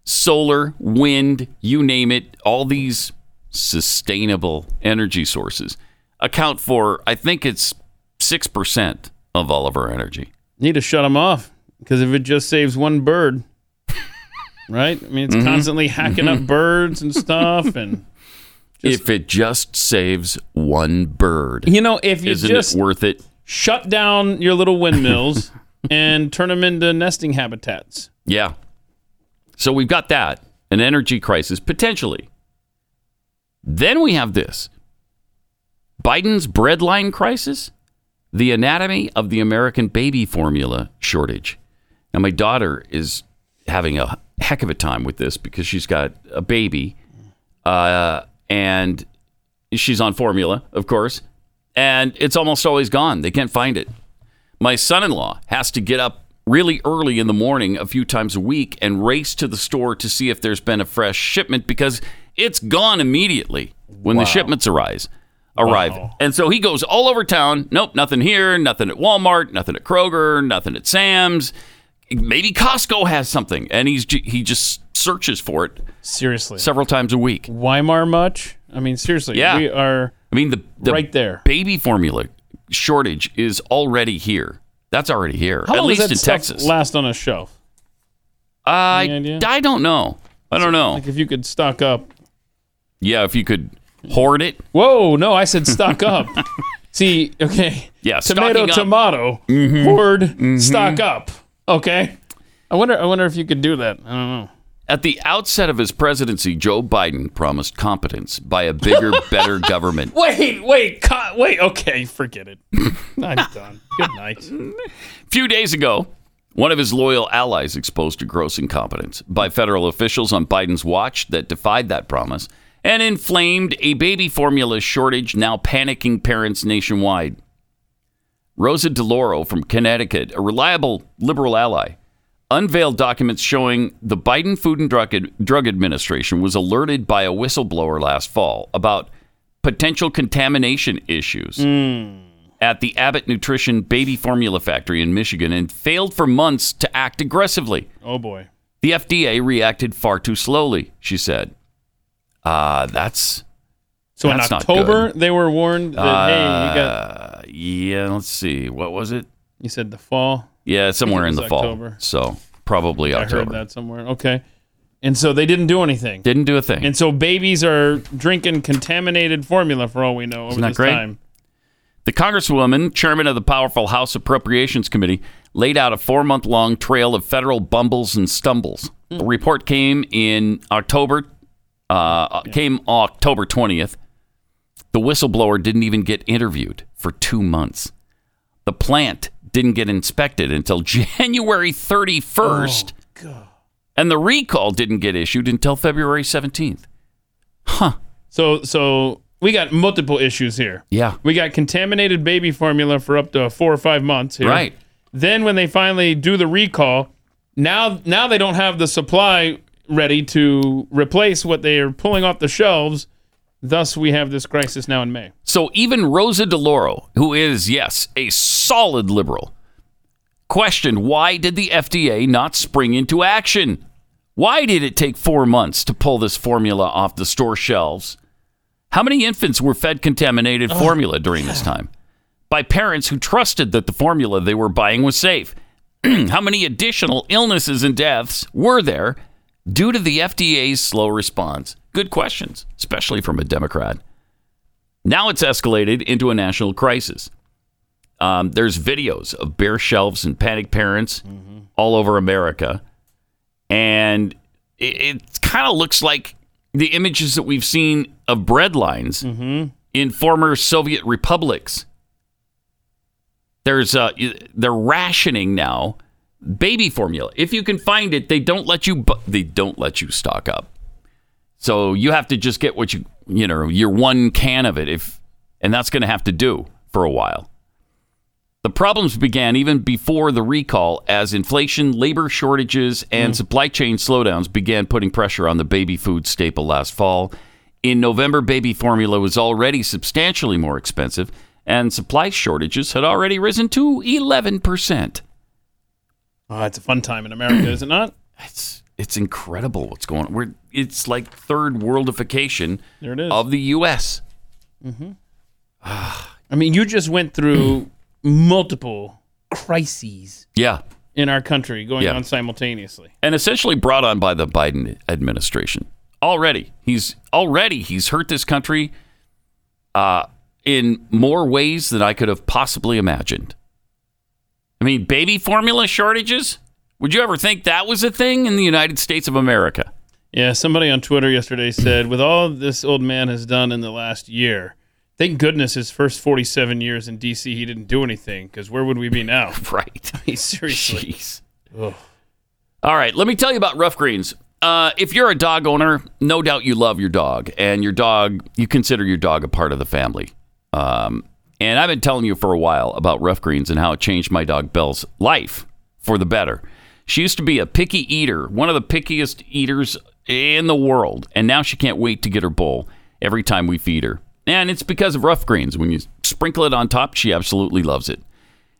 Solar, wind, you name it, all these sustainable energy sources account for, I think it's 6% of all of our energy. Need to shut them off because if it just saves one bird, right? I mean, it's Mhm. constantly hacking up birds and stuff, and if it just saves one bird, you know, if you isn't just it worth it? shut down your little windmills and turn them into nesting habitats. Yeah. So we've got that, an energy crisis potentially. Then we have this Biden's breadline crisis, the anatomy of the American baby formula shortage. Now, my daughter is having a heck of a time with this because she's got a baby uh, and she's on formula, of course, and it's almost always gone. They can't find it. My son in law has to get up really early in the morning a few times a week and race to the store to see if there's been a fresh shipment because it's gone immediately when the shipments arise. Arrive. Wow. And so he goes all over town. Nope, nothing here, nothing at Walmart, nothing at Kroger, nothing at Sam's. Maybe Costco has something, and he's he just searches for it Seriously. several times a week. Weimar much? I mean, seriously, Yeah. we are. I mean, the, the Right there. baby formula shortage is already here. That's already here, How at least in Texas. last on a shelf? I, I don't know. I don't know. Like if you could stock up. Yeah, if you could hoard it. Whoa, no, I said stock up. See, okay. Yeah, tomato, tomato, Mhm. hoard, Mhm. stock up. Okay. I wonder. I wonder if you could do that. I don't know. At the outset of his presidency, Joe Biden promised competence by a bigger, better government. Wait, wait, co- wait. Okay, forget it. I'm done. Good night. A few days ago, one of his loyal allies exposed to gross incompetence by federal officials on Biden's watch that defied that promise and inflamed a baby formula shortage now panicking parents nationwide. Rosa DeLauro from Connecticut, a reliable liberal ally, unveiled documents showing the Biden Food and Drug, Drug Administration was alerted by a whistleblower last fall about potential contamination issues at the Abbott Nutrition baby formula factory in Michigan and failed for months to act aggressively. Oh boy. The FDA reacted far too slowly, she said. Uh, that's So in that's not October, they were warned that hey, you got. Yeah, let's see. What was it? You said the fall. Yeah, somewhere in the fall. October. So probably I October. I heard that somewhere. Okay. And so they didn't do anything. Didn't do a thing. And so babies are drinking contaminated formula for all we know over Isn't this great? time. The Congresswoman, chairman of the powerful House Appropriations Committee, laid out a four month long trail of federal bumbles and stumbles. The report came in October, uh, came October 20th. The whistleblower didn't even get interviewed for two months. The plant didn't get inspected until January 31st. And the recall didn't get issued until February 17th. Huh. So so we got multiple issues here. Yeah. We got contaminated baby formula for up to four or five months here. Right. Then when they finally do the recall, now now they don't have the supply ready to replace what they are pulling off the shelves. Thus, we have this crisis now in May. So even Rosa DeLauro, who is, yes, a solid liberal, questioned why did the FDA not spring into action? Why did it take four months to pull this formula off the store shelves? How many infants were fed contaminated formula during this time? by parents who trusted that the formula they were buying was safe. How many additional illnesses and deaths were there due to the FDA's slow response? Good questions, especially from a Democrat. Now it's escalated into a national crisis. Um, there's videos of bare shelves and panicked parents all over America. And it, it kind of looks like the images that we've seen of bread lines in former Soviet republics. There's uh, they're rationing now baby formula. If you can find it, they don't let you bu- they don't let you stock up. So you have to just get what you you know your one can of it if and that's going to have to do for a while. The problems began even before the recall as inflation, labor shortages, and mm. supply chain slowdowns began putting pressure on the baby food staple last fall. In November, baby formula was already substantially more expensive, and supply shortages had already risen to 11%. Oh, it's a fun time in America, is it not? It's it's incredible what's going on. We're, it's like third worldification There it is. of the U.S. Mm-hmm. Ah, I mean, you just went through multiple crises Yeah. in our country going Yeah. on simultaneously. and essentially brought on by the Biden administration. Already, he's already he's hurt this country uh, in more ways than I could have possibly imagined. I mean, baby formula shortages. Would you ever think that was a thing in the United States of America? Yeah, somebody on Twitter yesterday said, with all this old man has done in the last year, thank goodness his first 47 years in D.C. he didn't do anything, because where would we be now? Right. I mean, seriously. Jeez. All right, let me tell you about Ruff Greens. Uh, if you're a dog owner, no doubt you love your dog, and your dog, you consider your dog a part of the family. Um, and I've been telling you for a while about Ruff Greens and how it changed my dog Belle's life for the better. She used to be a picky eater, one of the pickiest eaters in the world, and now she can't wait to get her bowl every time we feed her. And it's because of Ruff Greens. When you sprinkle it on top, she absolutely loves it.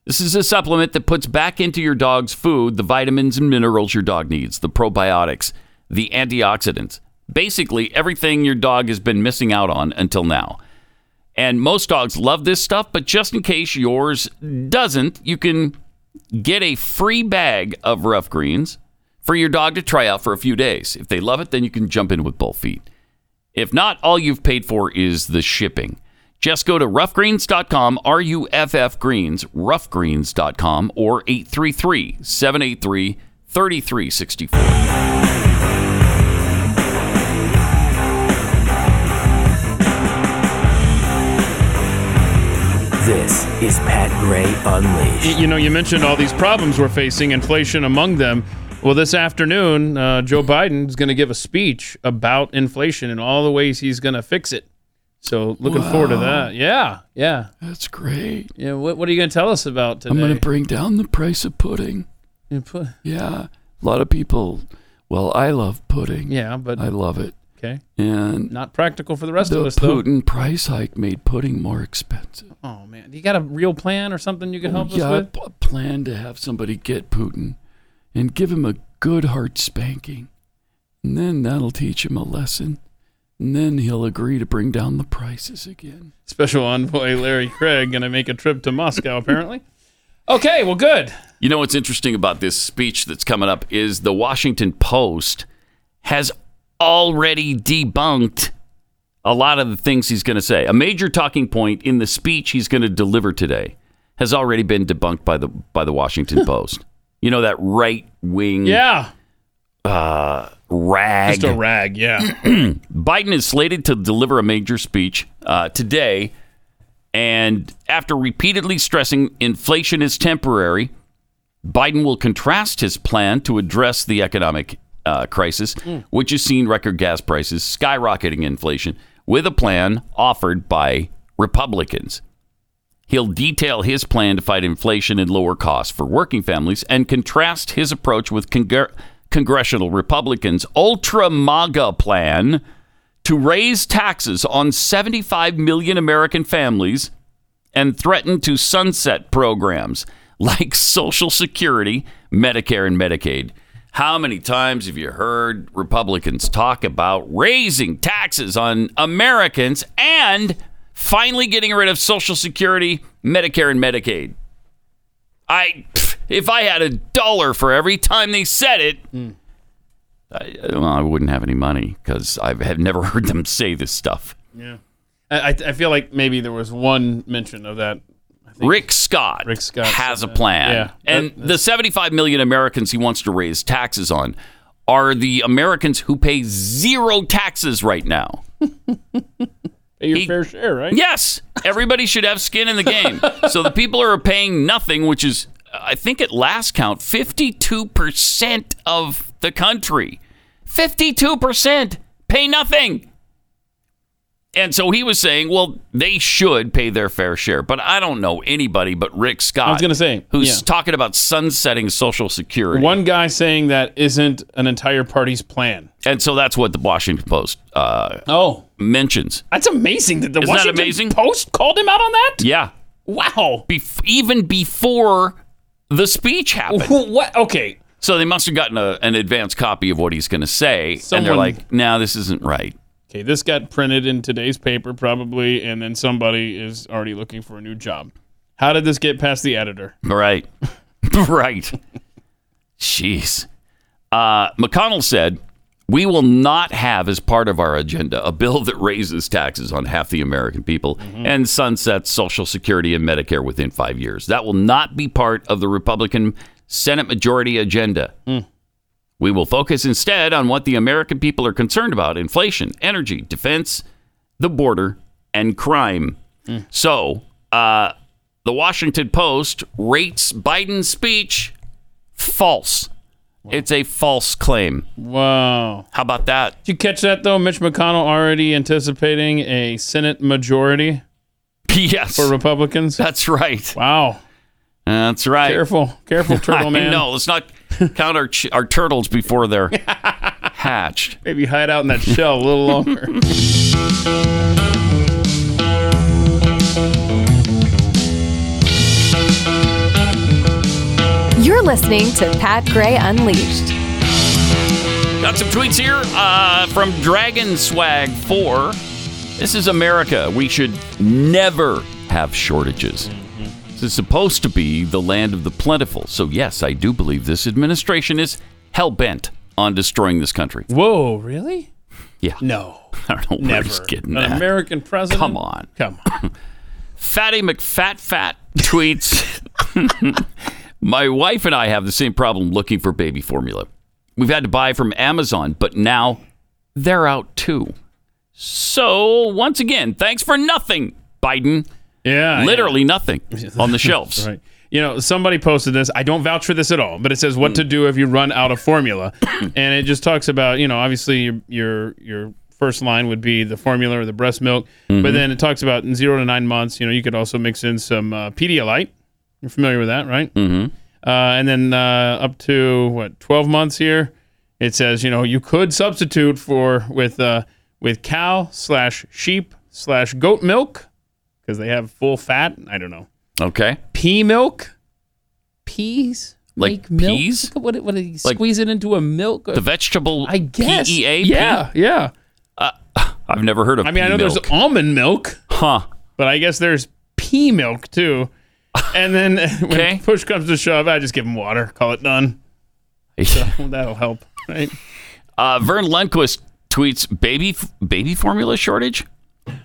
This is a supplement that puts back into your dog's food the vitamins and minerals your dog needs, the probiotics, the antioxidants, basically everything your dog has been missing out on until now. And most dogs love this stuff, but just in case yours doesn't, you can get a free bag of ruff greens for your dog to try out for a few days. If they love it, then you can jump in with both feet. If not, all you've paid for is the shipping. Just go to ruffgreens.com, R U F F Greens, ruffgreens.com, or 833 783 3364. This is Pat Gray Unleashed. You know, you mentioned all these problems we're facing, inflation among them. Well, this afternoon, uh, Joe Biden is going to give a speech about inflation and all the ways he's going to fix it. So, looking forward to that. Yeah, yeah, That's great. yeah. What, what are you going to tell us about today? I'm going to bring down the price of pudding. Put- Yeah. A lot of people, well, I love pudding. yeah, but I love it. Okay, And not practical for the rest the of us, though. Putin price hike made pudding more expensive. Oh man, you got a real plan or something you can help yeah, us I with? p- plan to have somebody get Putin and give him a good hard spanking. And then that'll teach him a lesson. And then he'll agree to bring down the prices again. Special envoy Larry Craig going to make a trip to Moscow, apparently. Okay, well, good. You know what's interesting about this speech that's coming up is the Washington Post has already debunked a lot of the things he's going to say. A major talking point in the speech he's going to deliver today has already been debunked by the by the Washington Post. You know that right wing Yeah, rag. just a rag. Yeah. Biden is slated to deliver a major speech uh, today. And after repeatedly stressing inflation is temporary, Biden will contrast his plan to address the economic uh, crisis, which has seen record gas prices skyrocketing inflation, with a plan offered by Republicans. He'll detail his plan to fight inflation and lower costs for working families and contrast his approach with congr- congressional Republicans' ultra MAGA plan to raise taxes on 75 million American families and threaten to sunset programs like Social Security, Medicare, and Medicaid. How many times have you heard Republicans talk about raising taxes on Americans and finally getting rid of Social Security, Medicare, and Medicaid. I, if I had a dollar for every time they said it, I, well, I wouldn't have any money because I have never heard them say this stuff. Yeah. I, I feel like maybe there was one mention of that. Rick Scott, Rick Scott has a plan. Yeah. And the 75 million Americans he wants to raise taxes on are the Americans who pay zero taxes right now. Pay your fair share, right? Yes, everybody should have skin in the game. so the people who are paying nothing, which is, I think at last count, 52% of the country. 52% pay nothing. And so he was saying, well, they should pay their fair share. But I don't know anybody but Rick Scott. I was gonna say, who's yeah. talking about sunsetting Social Security. One guy saying that isn't an entire party's plan. And so that's what the Washington Post uh, oh mentions. That's amazing that the Isn't that Washington amazing? Post called him out on that. Yeah. Wow. Bef- even before the speech happened. What? Okay. So they must have gotten a, an advance copy of what he's going to say, and they're Someone- like, "No, this isn't right." Okay, this got printed in today's paper probably, and then somebody is already looking for a new job. How did this get past the editor? Right, right. Jeez. Uh, McConnell said, "We will not have as part of our agenda a bill that raises taxes on half the American people and sunsets Social Security and Medicare within five years. That will not be part of the Republican Senate majority agenda." We will focus instead on what the American people are concerned about inflation, energy, defense, the border, and crime. So, uh, the Washington Post rates Biden's speech false. It's a false claim. Wow. How about that? Did you catch that though? Mitch McConnell already anticipating a Senate majority Yes. for Republicans. That's right. Wow. That's right. Careful, careful, turtle man. No, let's not count our, ch- our turtles before they're hatched. Maybe hide out in that shell a little longer. You're listening to Pat Gray Unleashed. Got some tweets here uh, from Dragon Swag 4. This is America. We should never have shortages. This is supposed to be the land of the plentiful. So, yes, I do believe this administration is hell bent on destroying this country. Whoa, really? Yeah. No. I don't know where Never. he's getting An that. American president? Come on. Come on. Fatty McFatFat tweets My wife and I have the same problem looking for baby formula. We've had to buy from Amazon, but now they're out too. So, once again, thanks for nothing, Biden. Yeah. Literally nothing on the shelves. Right. You know, somebody posted this. I don't vouch for this at all, but it says what to do if you run out of formula, and it just talks about you know obviously your your your first line would be the formula or the breast milk, Mhm. but then it talks about in zero to nine months. You know, you could also mix in some uh, Pedialyte. You're familiar with that, right? Mm-hmm. Uh, and then uh, up to what 12 months here, it says you know you could substitute for with uh, with cow slash sheep slash goat milk because they have full fat. I don't know Okay. pea milk, peas, Like make milk? peas? Look What, what, do you Like squeeze it into a milk? The vegetable I guess. PEA? Yeah, yeah. I've never heard of I mean, I know milk. there's almond milk, Huh. but I guess there's pea milk too. And then when Okay. push comes to shove, I just give them water, call it done. So that'll help, right? Uh, Vern Lundquist tweets baby baby formula shortage.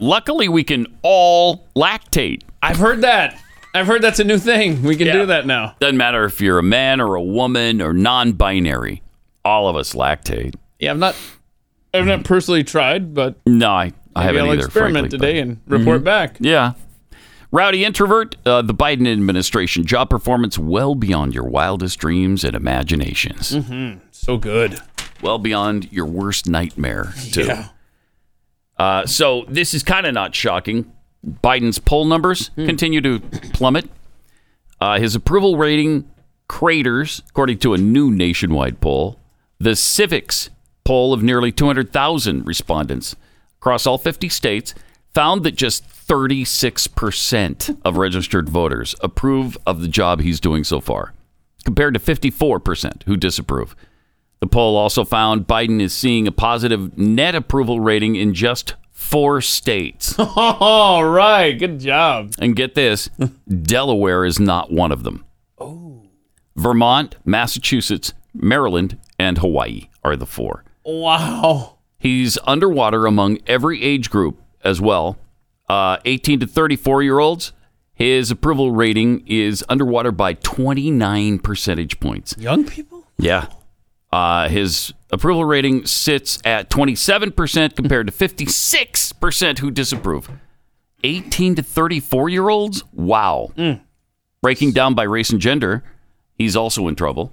Luckily, we can all lactate. I've heard that. I've heard that's a new thing. We can Yeah. do that now. Doesn't matter if you're a man or a woman or non-binary. All of us lactate. Yeah, I'm not. I've not personally tried, but No, I, I haven't I'll either. experiment frankly, today but- and report Mhm. back. Yeah. Rowdy introvert, uh, the Biden administration job performance well beyond your wildest dreams and imaginations. Mm-hmm. So good. Well beyond your worst nightmare, too. Yeah. Uh, so this is kind of not shocking. Biden's poll numbers Hmm. continue to plummet. Uh, his approval rating craters, according to a new nationwide poll. The Civiqs poll of nearly 200,000 respondents across all 50 states found that just 36% of registered voters approve of the job he's doing so far, compared to 54% who disapprove. The poll also found Biden is seeing a positive net approval rating in just four states. All right, good job. And get this Delaware is not one of them. Oh. Vermont, Massachusetts, Maryland, and Hawaii are the four. Wow. He's underwater among every age group as well. Uh, 18 to 34 year olds, his approval rating is underwater by 29 percentage points. Young people? Yeah. Uh, his approval rating sits at 27% compared to 56% who disapprove. 18 to 34 year olds? Wow. Breaking down by race and gender, he's also in trouble.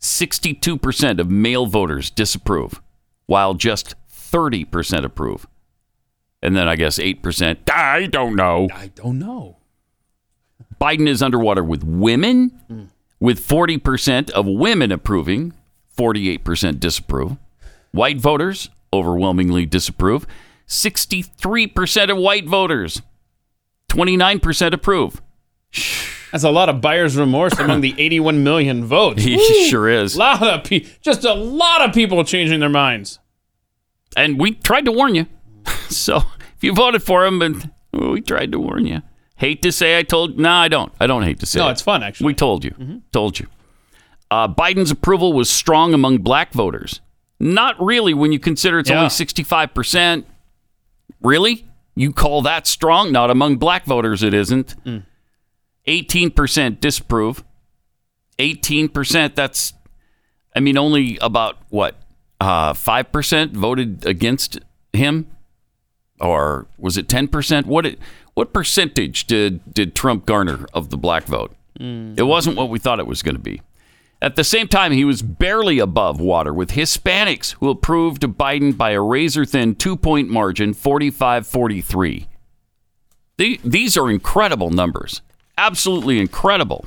62% of male voters disapprove, while just 30% approve. And then I guess 8%, I don't know. I don't know. Biden is underwater with women, with 40% of women approving, 48% disapprove. White voters overwhelmingly disapprove. 63% of white voters, 29% approve. That's a lot of buyer's remorse among the 81 million votes. He sure is. lot of pe- just a lot of people changing their minds. And we tried to warn you. So if you voted for him, and we tried to warn you. Hate to say I told. No, I don't. I don't hate to say. No, it. it's fun actually. We told you. Mm-hmm. Told you. Uh, Biden's approval was strong among black voters. Not really when you consider it's Yeah. only 65%. Really? You call that strong? Not among black voters, it isn't. 18% disapprove. 18%, that's, I mean, only about what? Uh, 5% voted against him? Or was it 10%? What, it, what percentage did, did Trump garner of the black vote? It wasn't what we thought it was going to be. At the same time, he was barely above water with Hispanics who approved Biden by a razor thin two point margin, 45 43. These are incredible numbers. Absolutely incredible.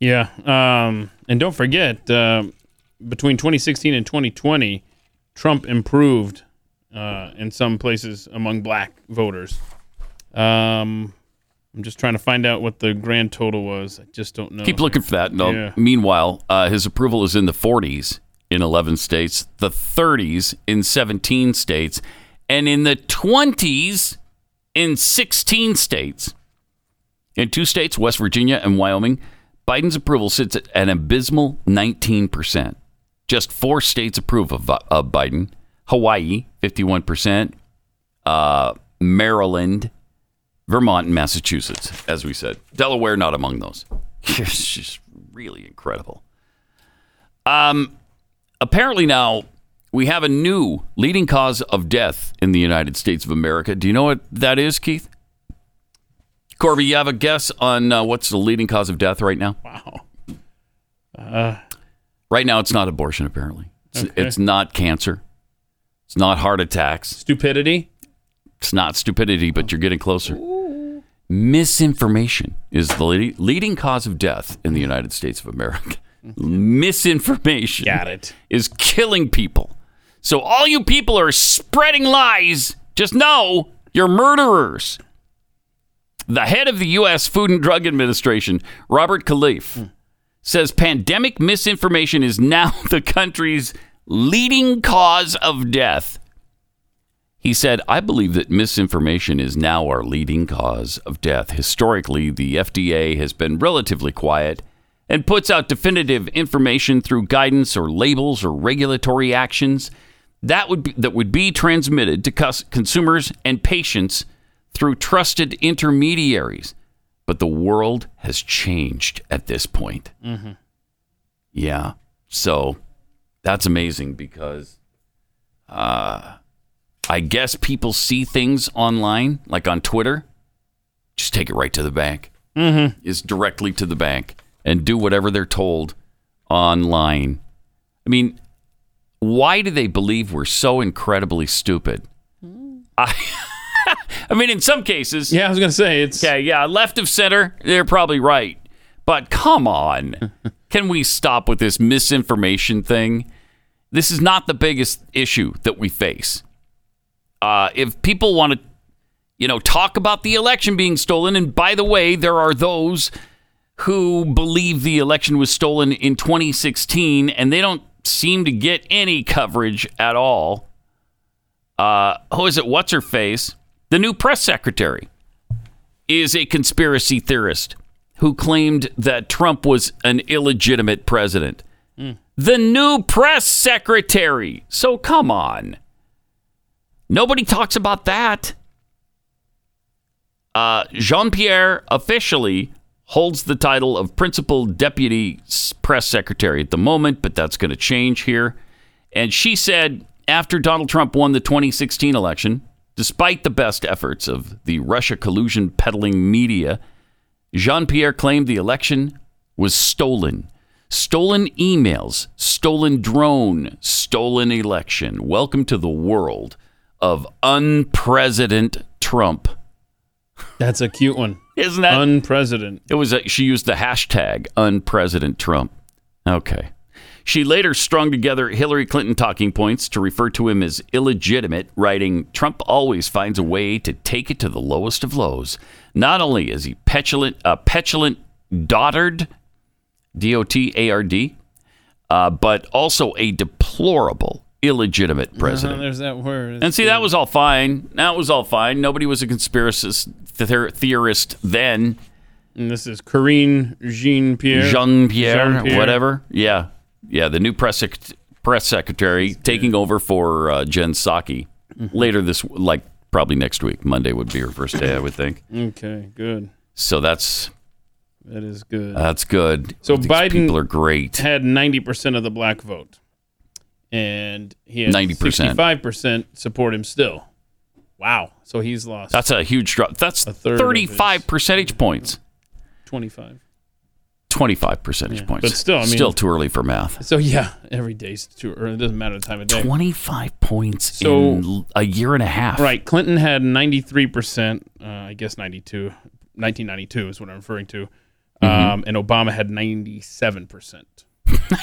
Yeah, um, and don't forget, uh, between 2016 and 2020, Trump improved uh, in some places among black voters. Um, I'm just trying to find out what the grand total was. I just don't know. Keep looking for that. No. Yeah. Meanwhile, uh, his approval is in the 40s in 11 states, the 30s in 17 states, and in the 20s in 16 states. In two states, West Virginia and Wyoming, Biden's approval sits at an abysmal 19%. Just four states approve of, of Biden Hawaii, 51%, uh, Maryland, Vermont, and Massachusetts, as we said. Delaware, not among those. It's just really incredible. Um, apparently, now we have a new leading cause of death in the United States of America. Do you know what that is, Keith? Corby, you have a guess on uh, what's the leading cause of death right now? Wow. Uh, Right now, it's not abortion, apparently. It's, Okay. it's not cancer. It's not heart attacks. stupidity. It's not stupidity, but you're getting closer. Misinformation is the leading cause of death in the United States of America. Misinformation Got it. is killing people. So, all you people are spreading lies. Just know you're murderers. The head of the U.S. Food and Drug Administration, Robert Califf, hmm. says pandemic misinformation is now the country's leading cause of death. He said, I believe that misinformation is now our leading cause of death. Historically, the FDA has been relatively quiet and puts out definitive information through guidance or labels or regulatory actions that would be, that would be transmitted to cus- consumers and patients through trusted intermediaries. But the world has changed at this point. Mhm. Yeah. So that's amazing because uh, I guess people see things online, like on Twitter. Just take it right to the bank. Mhm. Is directly to the bank and do whatever they're told online. I mean, why do they believe we're so incredibly stupid? I, I mean, in some cases. Yeah, I was going to say it's. Okay, yeah, left of center, they're probably right. But come on. Can we stop with this misinformation thing? This is not the biggest issue that we face. Uh, if people want to, you know, talk about the election being stolen, and by the way, there are those who believe the election was stolen in 2016 and they don't seem to get any coverage at all. Uh, who is it? What's her face? The new press secretary is a conspiracy theorist who claimed that Trump was an illegitimate president. The new press secretary. So come on. Nobody talks about that. Uh, Jean Pierre officially holds the title of principal deputy press secretary at the moment, but that's going to change here. And she said after Donald Trump won the 2016 election, despite the best efforts of the Russia collusion peddling media, Jean Pierre claimed the election was stolen. Stolen emails, stolen drone, stolen election. Welcome to the world of unpresident Trump. That's a cute one. Isn't that unpresident? It was. A, she used the hashtag unpresident Trump. Okay. She later strung together Hillary Clinton talking points to refer to him as illegitimate, writing, Trump always finds a way to take it to the lowest of lows. Not only is he petulant, a petulant dotard, D O T A R D, uh, but also a deplorable, illegitimate president. Uh-huh, there's that word. And see, that was all fine. That was all fine. Nobody was a conspiracist theorist then. And this is Karine Jean Pierre. Jean Pierre, Jean-Pierre. whatever. Yeah, yeah. The new press sec- press secretary taking over for uh, Jen Psaki Mm-hmm. later this, like probably next week. Monday would be her first day, I would think. Okay, good. So that's That is good. that's good. So These Biden people are great. had 90% of the black vote. And he had 90%. 65% support him still. Wow. So he's lost That's a huge drop. That's third thirty-five percentage points. 25. Twenty-five percentage points. but still, I mean- still too early for math. So yeah, every day's too early. It doesn't matter the time of day. 25 points So- in a year and a half. Right. Clinton had 93%, uh, I guess 92, 1992 is what I'm referring to. Mm-hmm. Um, and Obama had 97%.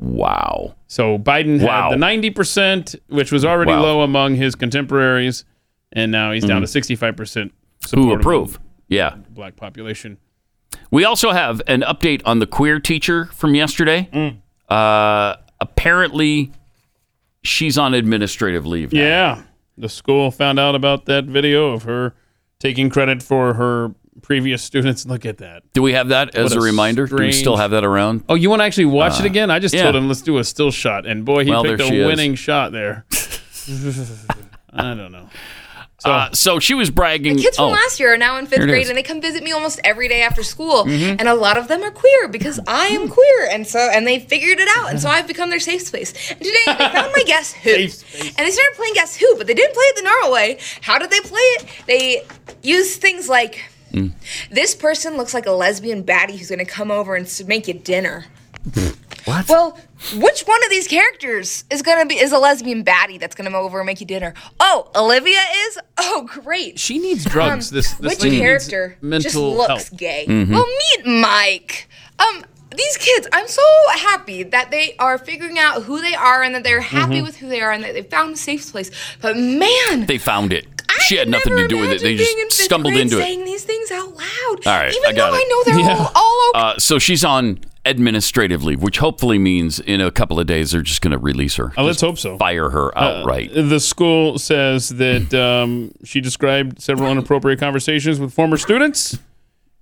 Wow. So Biden Wow. had the 90%, which was already Wow. low among his contemporaries. And now he's down Mhm. to 65% Who approve? Yeah. black population. We also have an update on the queer teacher from yesterday. Mm. Uh, apparently, she's on administrative leave. now. Yeah. The school found out about that video of her taking credit for her previous students. Look at that. Do we have that as a, a reminder? Do we still have that around? Oh, you want to actually watch it Uh, again? I just yeah. told him let's do a still shot, and boy, he Well, picked a she is. winning shot there. I don't know. So, uh, so she was bragging. The Kids from oh, last year are now in fifth grade is. and they come visit me almost every day after school. Mhm. And a lot of them are queer because I am queer. And so, and they figured it out. And so I've become their safe space. And today they found my Guess Who. And they started playing Guess Who, but they didn't play it the normal way. How did they play it? They used things like Mm. this person looks like a lesbian baddie who's going to come over and make you dinner. What? Well, which one of these characters is gonna be is a lesbian baddie that's gonna come over and make you dinner? Oh, Olivia is. Oh, great. She needs drugs. Um, this this which lady character mental just looks help. gay? Mm-hmm. Mhm. Well, meet Mike. Um, these kids, I'm so happy that they are figuring out who they are and that they're happy Mm-hmm. Mhm. with who they are and that they found a safe place. But man, They found it. She had nothing to do with it. They just being in fifth stumbled grade into it. saying these things out loud. All right, even I got though it. I know they're all, all okay. Uh, so she's on administrative leave, which hopefully means in a couple of days they're just going to release her. Oh, let's hope so. Fire her Uh, outright. the school says that um, she described several inappropriate conversations with former students.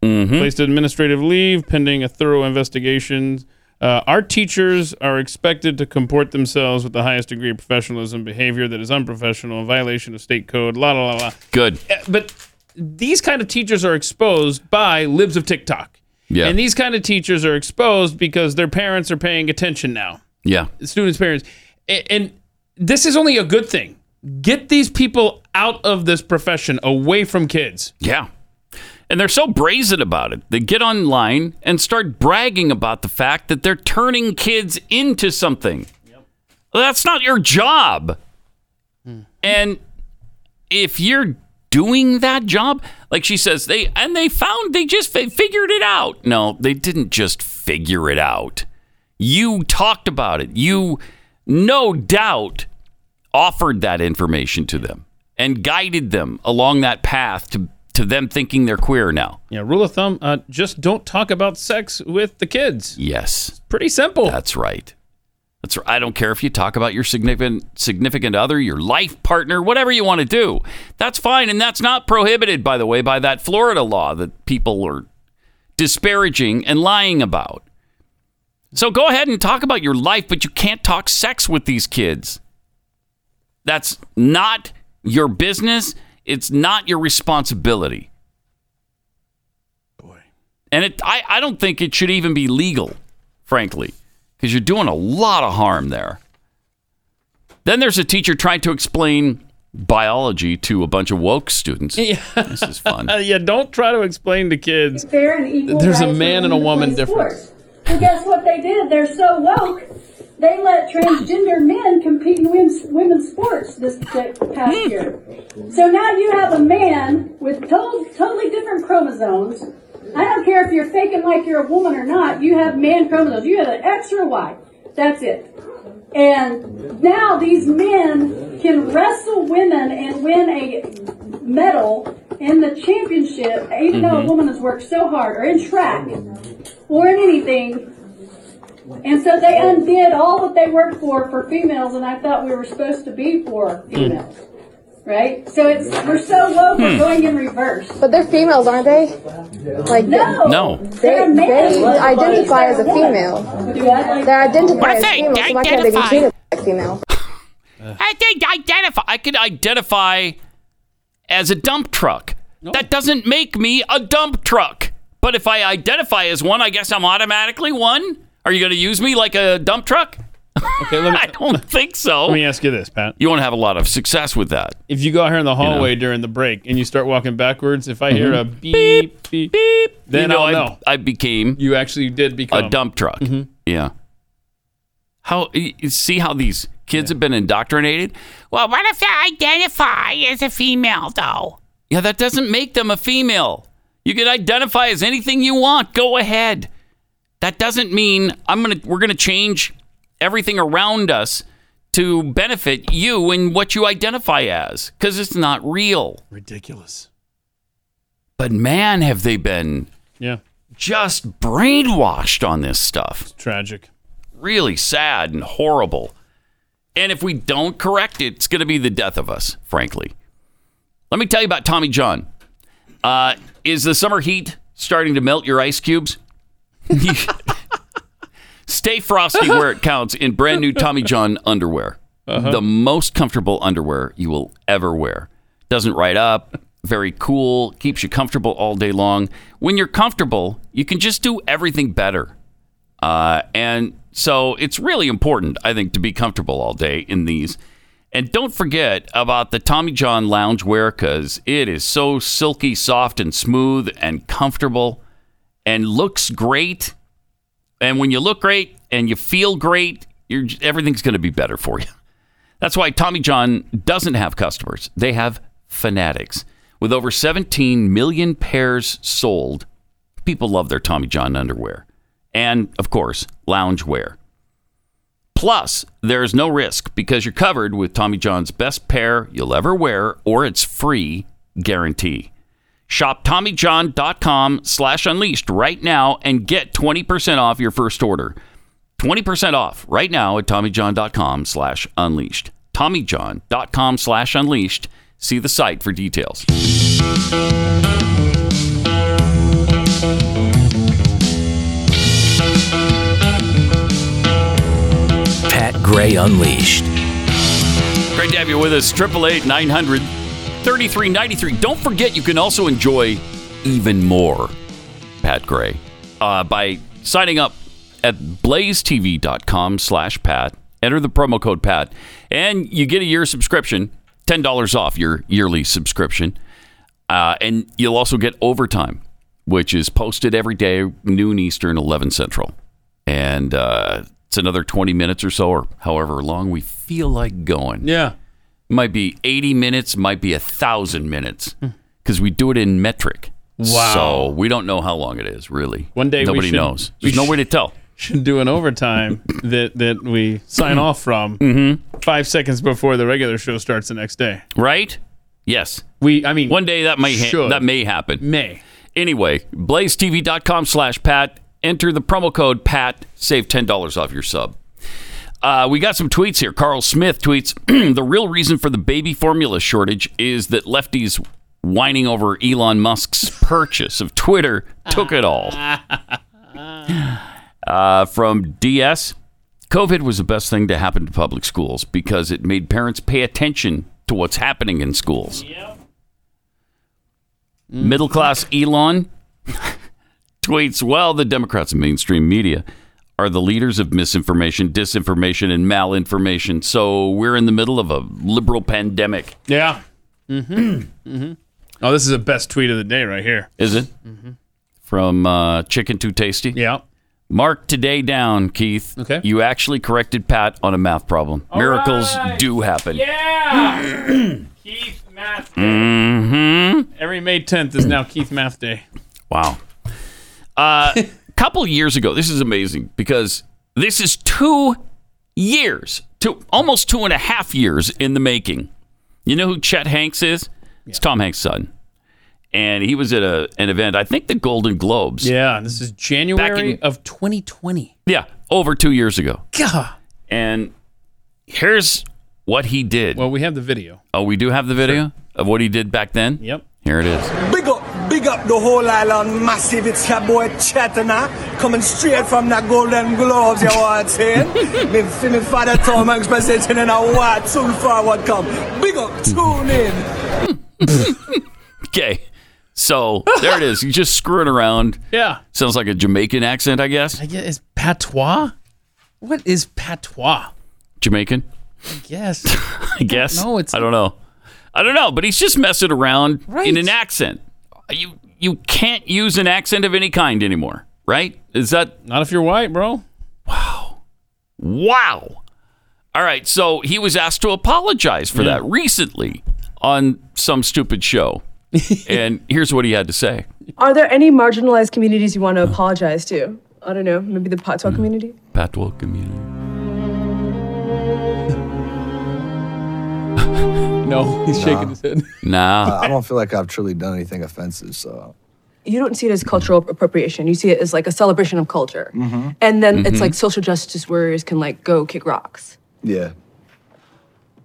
Mm-hmm. Placed administrative leave pending a thorough investigation. Uh, our teachers are expected to comport themselves with the highest degree of professionalism. Behavior that is unprofessional, violation of state code. La la la la. Good. Uh, But these kind of teachers are exposed by libs of TikTok. Yeah. And these kind of teachers are exposed because their parents are paying attention now yeah. students' parents. And this is only a good thing. Get these people out of this profession, away from kids. Yeah. And they're so brazen about it. They get online and start bragging about the fact that they're turning kids into something. Well, that's not your job. Hmm. And if you're doing that job, like she says, they and they found they just fi- figured it out. No, they didn't just figure it out. You talked about it. You no doubt offered that information to them and guided them along that path to to them thinking they're queer now. Yeah, rule of thumb: uh, just don't talk about sex with the kids. Yes, Pretty simple. that's right. That's right. I don't care if you talk about your significant significant other, your life partner, whatever you want to do. That's fine and that's not prohibited by the way by that Florida law that people are disparaging and lying about. So go ahead and talk about your life, but you can't talk sex with these kids. That's not your business. It's not your responsibility. Boy. And it I, I don't think it should even be legal, frankly because you're doing a lot of harm there. Then there's a teacher trying to explain biology to a bunch of woke students. Yeah. This is fun. yeah, don't try to explain to kids. Fair and equal There's a man and a woman play difference. sports. Well, guess what they did? They're so woke. They let transgender men compete in women's, women's sports this past year. So now you have a man with to- totally different chromosomes. I don't care if you're faking like you're a woman or not. You have man chromosomes. You have an X or a Y. That's it. And now these men can wrestle women and win a medal in the championship, even though a Mhm. woman has worked so hard, or in track, or in anything. And so they undid all that they worked for for females, and I thought we were supposed to be for females, right? So it's we're so woke, we're Hmm. going in reverse. But they're females, aren't they? Like No. No. They, they identify as a female. They identify What if as they female, so why can't they be identify- treated like female? I think identify. I could identify as a dump truck. That doesn't make me a dump truck. But if I identify as one, I guess I'm automatically one. Are you going to use me like a dump truck? Okay, let me, I don't think so. Let me ask you this, Pat. You won't have a lot of success with that. If you go out here in the hallway during the break and you start walking backwards, if I hear a beep, beep, beep, then you know, I'll I, know. I became You actually did become a dump truck. Mm-hmm. Yeah. How you you see how these kids have been indoctrinated? Well, what if they identify as a female, though? Yeah, that doesn't make them a female. You can identify as anything you want. Go ahead. That doesn't mean I'm gonna. We're gonna change everything around us to benefit you and what you identify as, because it's not real. Ridiculous. But man, have they been Yeah. just brainwashed on this stuff. Tragic. Really sad and horrible. And if we don't correct it, it's going to be the death of us, frankly. Let me tell you about Tommy John. Uh, is the summer heat starting to melt your ice cubes? Stay frosty where it counts in brand new Tommy John underwear. Uh-huh. The most comfortable underwear you will ever wear. Doesn't ride up, very cool, keeps you comfortable all day long. When you're comfortable, you can just do everything better. Uh, and so it's really important, I think, to be comfortable all day in these. And don't forget about the Tommy John loungewear because it is so silky, soft, and smooth and comfortable and looks great. And when you look great and you feel great, everything's going to be better for you. That's why Tommy John doesn't have customers. They have fanatics. With over 17 million pairs sold, people love their Tommy John underwear. And, of course, loungewear. Plus, there's no risk because you're covered with Tommy John's best pair you'll ever wear or its free guarantee. Shop TommyJohn.com slash unleashed right now and get 20% off your first order. 20% off right now at TommyJohn.com slash unleashed. TommyJohn.com slash unleashed. See the site for details. Pat Gray Unleashed. Great to have you with us. 888 900 3393. Don't forget, you can also enjoy even more Pat Gray uh, by signing up at blazetv.com slash Pat. Enter the promo code Pat, and you get a year subscription, $10 off your yearly subscription. Uh, and you'll also get overtime, which is posted every day, noon Eastern, 11 Central. And uh, it's another 20 minutes or so, or however long we feel like going. Yeah. Might be 80 minutes, might be a thousand minutes, because we do it in metric. Wow. So we don't know how long it is, really. One day we nobody should- knows. we There's no way to tell. Should do an overtime that that we sign off from Mm-hmm. five seconds before the regular show starts the next day. Right? Yes. We, I mean, one day that may ha- should. that may happen. May. Anyway, blazetv.com slash Pat. Enter the promo code Pat. Save ten dollars off your sub. Uh, we got some tweets here. Carl Smith tweets The real reason for the baby formula shortage is that lefties whining over Elon Musk's purchase of Twitter took it all. Uh, from DS COVID was the best thing to happen to public schools because it made parents pay attention to what's happening in schools. Middle class Elon tweets, well, the Democrats and mainstream media are the leaders of misinformation, disinformation, and malinformation. So we're in the middle of a liberal pandemic. Yeah. Mm-hmm. mm-hmm. Oh, this is the best tweet of the day right here. Is it? From uh, Chicken Too Tasty? Yeah. Mark today down, Keith. Okay. You actually corrected Pat on a math problem. Miracles do happen. Yeah. Keith Math Day. Mm-hmm. Every May 10th is now Keith Math Day. Wow. A uh, couple years ago, this is amazing because this is two years, two almost two and a half years in the making. You know who Chet Hanks is? It's Tom Hanks' son. And he was at a, an event, I think the Golden Globes. Yeah, this is January in- of 2020. Yeah, over two years ago. God. And here's what he did. Well, we have the video. Oh, we do have the video of what he did back then? Yep. Here it is. Big up, big up the whole island massive. It's your boy Chetana coming straight from the Golden Globes, you want saying? me, for me father Tom Hanks presenting in a what soon forward come. Big up, tune in. Okay. So there it is. He's just screwing around. Yeah. Sounds like a Jamaican accent, I guess. I guess is patois? What is patois? Jamaican, I guess. I guess. know. It's- I don't know. I don't know, but he's just messing around Right. in an accent. You you can't use an accent of any kind anymore, right? Is that Not if you're white, bro. wow? Wow. All right, so he was asked to apologize for that recently on some stupid show. and here's what he had to say. Are there any marginalized communities you want to apologize to? I don't know, maybe the Patois hmm. community? Patois community. No, he's shaking his head. Nah. I don't feel like I've truly done anything offensive, so. You don't see it as cultural appropriation. You see it as like a celebration of culture. Mm-hmm. And then it's Mhm. like social justice warriors can like go kick rocks. Yeah.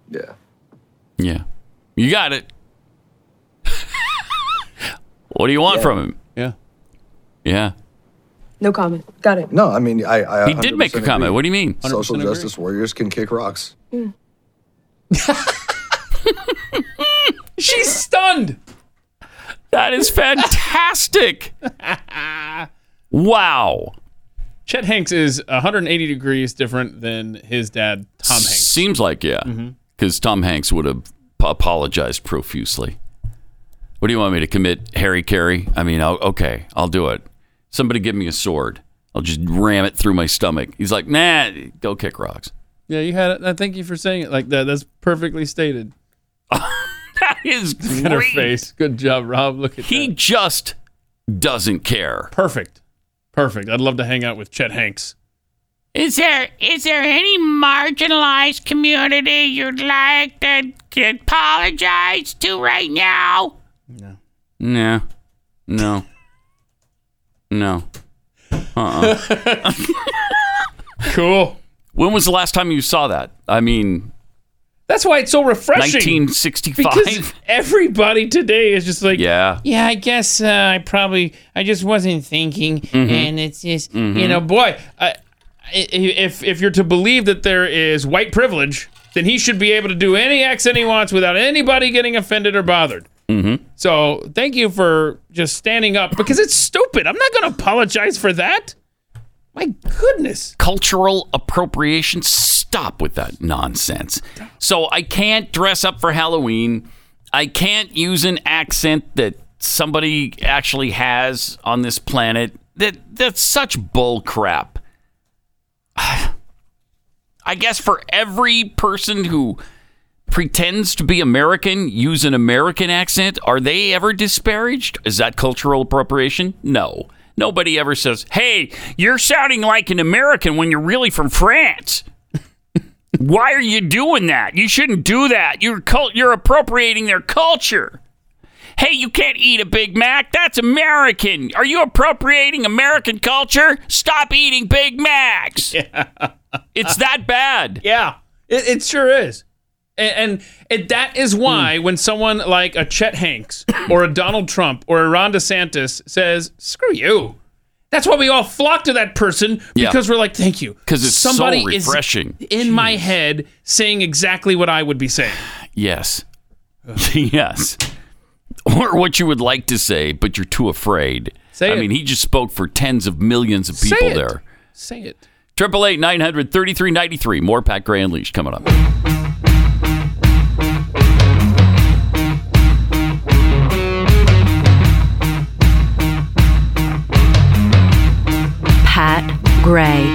Yeah. Yeah. You got it. what do you want Yeah. from him? Yeah. Yeah. No comment. Got it. No, I mean, I. I He did make a 100% comment. agree. What do you mean? Social 100% agree. justice warriors can kick rocks. She's stunned. That is fantastic. wow. Chet Hanks is 180 degrees different than his dad, Tom Hanks. Seems like, yeah. Mm-hmm. Because Tom Hanks would have apologized profusely. What do you want me to commit hari-kari? I mean, I'll, okay, I'll do it. Somebody give me a sword. I'll just ram it through my stomach. He's like, nah, go kick rocks. Yeah, you had it. I thank you for saying it like that. That's perfectly stated. That is Look at her great. face. Good job, Rob. Look at that. He that. just doesn't care. Perfect. Perfect. I'd love to hang out with Chet Hanks. Is there is there any marginalized community you'd like to, to apologize to right now? No. No. No. No. Uh-uh. cool. When was the last time you saw that? I mean, That's why it's so refreshing. 1965. Because everybody today is just like, yeah. yeah, I guess uh, I probably, I just wasn't thinking, Mhm. and it's just, you Mhm. know, boy, I- if if you're to believe that there is white privilege, then he should be able to do any accent he wants without anybody getting offended or bothered. Mm-hmm. So thank you for just standing up because it's stupid. I'm not going to apologize for that. My goodness. Cultural appropriation. Stop with that nonsense. So I can't dress up for Halloween. I can't use an accent that somebody actually has on this planet. That that's such bull crap. I guess for every person who pretends to be American, use an American accent, are they ever disparaged? Is that cultural appropriation? No. Nobody ever says, hey, you're sounding like an American when you're really from France. Why are you doing that? You shouldn't do that. You're cult- you're appropriating their culture. Hey, you can't eat a Big Mac. That's American. Are you appropriating American culture? Stop eating Big Macs. It's that bad. Yeah, it, it sure is. And, and that is hmm. why when someone like a Chet Hanks or a Donald Trump or a Ron DeSantis says, screw you. That's why we all flock to that person Yeah. because we're like, thank you. 'Cause it's so Somebody refreshing. is in my head saying exactly what I would be saying. Yes. yes. Or what you would like to say, but you're too afraid. Say I it. mean, he just spoke for tens of millions of people Say it. there. Say it. Triple eight nine hundred thirty three ninety three. More Pat Gray Unleashed coming up. Pat Gray.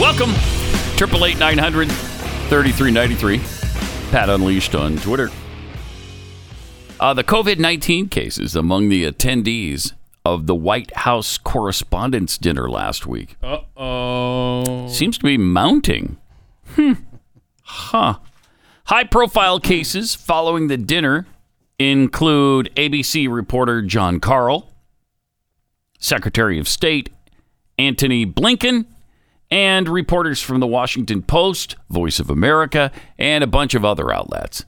Welcome. Triple eight nine hundred thirty three ninety three. Pat Unleashed on Twitter. Uh, the COVID nineteen cases among the attendees of the White House Correspondents' Dinner last week Uh oh. seems to be mounting. Hmm. Huh. High profile cases following the dinner include ABC reporter Jon Karl, Secretary of State Antony Blinken, and reporters from the Washington Post, Voice of America, and a bunch of other outlets.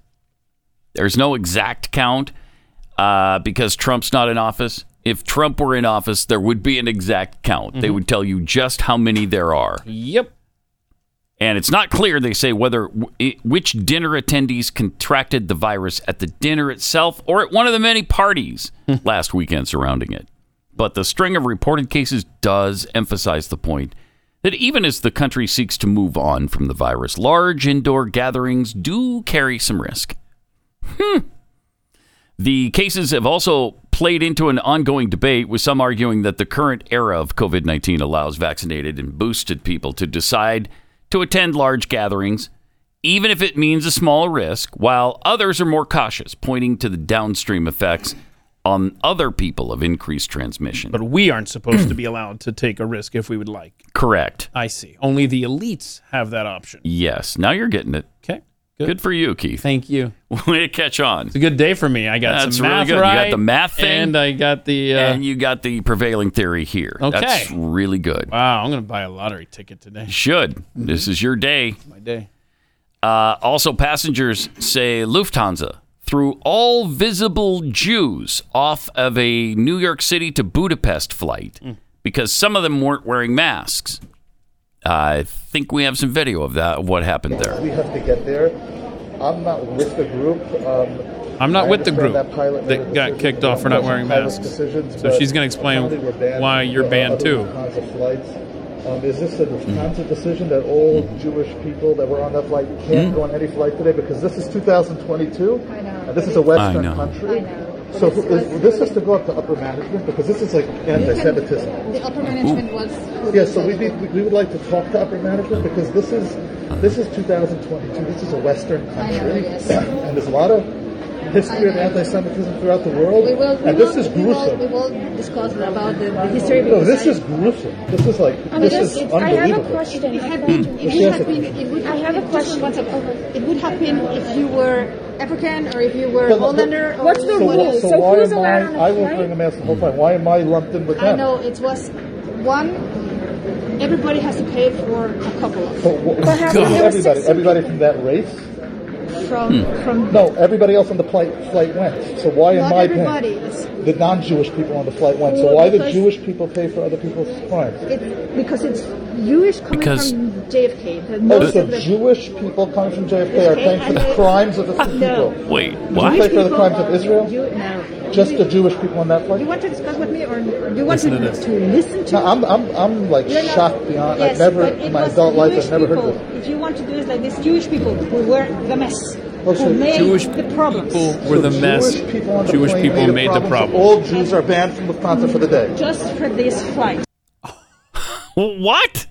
There's no exact count uh, because Trump's not in office. If Trump were in office, there would be an exact count. They Mhm. would tell you just how many there are. Yep. And it's not clear, they say, whether which dinner attendees contracted the virus at the dinner itself or at one of the many parties last weekend surrounding it. But the string of reported cases does emphasize the point that even as the country seeks to move on from the virus, large indoor gatherings do carry some risk. Hmm. The cases have also played into an ongoing debate, with some arguing that the current era of COVID 19 allows vaccinated and boosted people to decide to attend large gatherings, even if it means a small risk, while others are more cautious, pointing to the downstream effects on other people of increased transmission. But we aren't supposed to be allowed to take a risk if we would like. Correct. I see. Only the elites have that option. Yes. Now you're getting it. Okay. Good, for you, Keith. Thank you. Way to catch on. It's a good day for me. I got That's some really good. right. You got the math thing, and I got the. Uh, and you got the prevailing theory here. Okay. That's really good. wow, I'm going to buy a lottery ticket today. You should. This is your day. My day. Uh, also, passengers say Lufthansa threw all visible Jews off of a New York City to Budapest flight because some of them weren't wearing masks. I think we have some video of that, of what happened there. We have to get there. I'm not with the group. Um, I'm not I with the group that pilot that got kicked off for not wearing masks. So she's going to explain why you're from banned other too. Lufthansa flights. Um, is this a Lufthansa decision that all Jewish people that were on that flight can't go on any flight today? Because this is 2022, and this is a Western I know. country. So who- is, this has to go up to upper management because this is like anti-Semitism. The upper management was. Yeah, so we, we, we would like to talk to upper management because this is this is 2022. This is a Western country, yes. and there's a lot of history of anti-Semitism throughout the world, We will, we and this will, is we will, gruesome. we will discuss about the, the history. No, this I- is gruesome. This is like I mean, this it's- is it's- I have a question. It, had Hmm. been, it She would has have been. It would, I have a question. One second. It would have been if you were African or if you were But- but- Hollander. Or What's the rule? So, why who's am allowed I? I the will flight? bring a mask the whole time. Why am I lumped in with that? I know it was one. Everybody has to pay for a couple of. So, wh- Perhaps who's there were everybody, everybody from that race? From hmm. from. No, everybody else on the flight flight went. So why am Not I everybody. paying? The non-Jewish people on the flight went. So why did Jewish people pay for other people's crimes? it's because it's Jewish coming Because- from JFK. The Oh, most so of the Jewish people coming from JFK are paying for the crimes of the people. No. Wait, Did you pay for the crimes of Israel? Jew, no. Just the Jewish people on that flight? Do you want to discuss with me, or do you want Listen to, to to listen to? No, I'm, I'm, I'm like You're not- shocked beyond. Yes, I've never, in my was adult life, Jewish I've never people. heard of this. If you want to do it like this, Jewish people who were the mess, so who made Jewish the problems. people were the So mess. Jewish people on the Jewish people made, made the problem, problem. All Jews are banned from Lufthansa for the day. Just for this flight. What?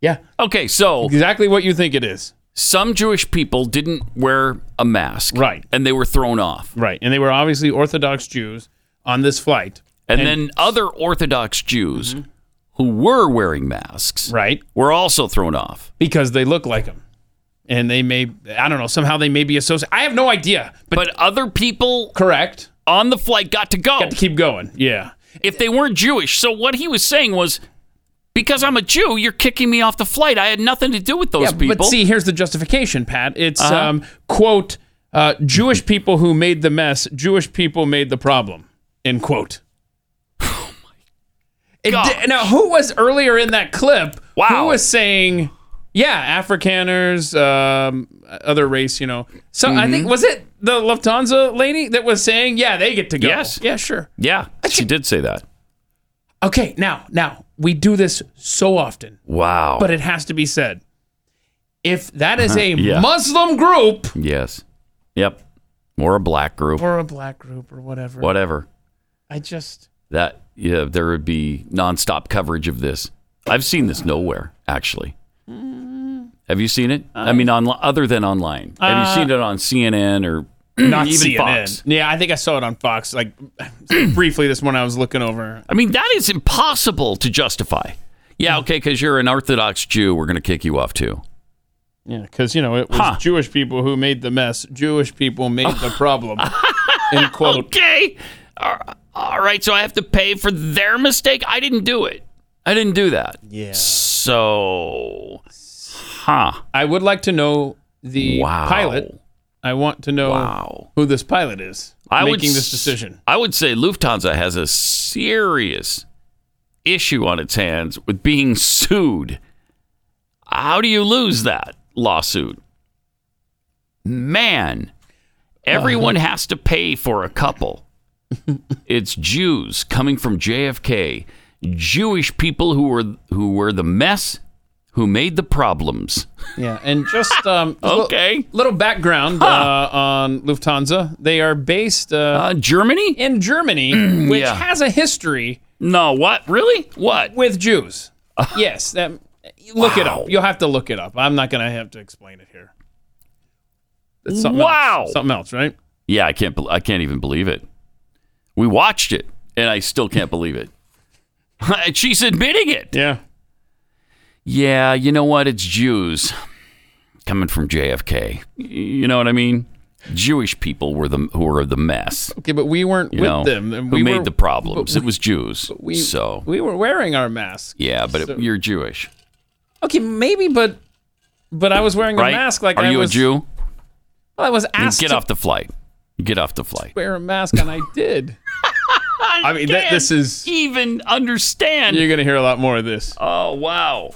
Yeah. Okay, so Exactly what you think it is. Some Jewish people didn't wear a mask. Right. And they were thrown off. Right. And they were obviously Orthodox Jews on this flight. And, then other Orthodox Jews who were wearing masks Mm-hmm. Right. were also thrown off. Because they look like them. and they may I don't know somehow they may be associated. I have no idea. But, other people correct on the flight got to go. Got to keep going. Yeah. If they weren't Jewish. So what he was saying was because I'm a Jew, you're kicking me off the flight. I had nothing to do with those yeah, people. But see, here's the justification, Pat. It's Uh-huh. um, quote uh, Jewish people who made the mess. Jewish people made the problem. End quote. It di- now, who was earlier in that clip? Wow. Who was saying, yeah, Afrikaners, um, other race, you know. So I think, Mhm. was it the Lufthansa lady that was saying, yeah, they get to go? Yes. Yeah, sure. yeah, she did say that. Okay, now, now, we do this so often, Wow. but it has to be said. If that is a Uh-huh. Yeah. Muslim group yes. Yep. Or a black group. or a black group or whatever, Whatever. I just, That yeah, there would be nonstop coverage of this. I've seen this nowhere, actually. Have you seen it? I, mean, on other than online. Have Uh, you seen it on CNN or not even CNN. Fox? Yeah, I think I saw it on Fox, like briefly this morning. I was looking over. I mean, that is impossible to justify. Yeah, okay, because you're an Orthodox Jew, we're going to kick you off too. Yeah, because you know it was Jewish people who made the mess. Jewish people made the problem. End quote. Okay. All all right, so I have to pay for their mistake. I didn't do it. I didn't do that. Yeah. So, huh? I would like to know the Wow. pilot. I want to know Wow. who this pilot is I would making this decision. I would say Lufthansa has a serious issue on its hands with being sued. How do you lose that lawsuit? Man, everyone Uh-huh. has to pay for a couple. it's Jews coming from JFK, Jewish people who were who were the mess, who made the problems. Yeah, and just um, a Okay. little, little background uh, on Lufthansa. They are based uh, Germany in Germany, which Yeah. has a history. No, what really? What with Jews? yes, that. Look it up. You'll have to look it up. I'm not going to have to explain it here. Something Wow. else. something else, right? Yeah, I can't. I can't even believe it. We watched it, and I still can't believe it. She's admitting it. Yeah. Yeah, you know what? It's Jews coming from JFK. You know what I mean? Jewish people were the who were the mess. Okay, but we weren't You with know, them. and who we made were- the problems? but it was Jews. we, so we were wearing our masks. yeah, but so- it, you're Jewish, Okay, maybe, but but I was wearing right? a mask like Are I you was. a Jew? Well, I was asked get to off the flight. Get off the flight. wear a mask, and I did. I mean, that, this is even understand. You're gonna hear a lot more of this. Oh wow!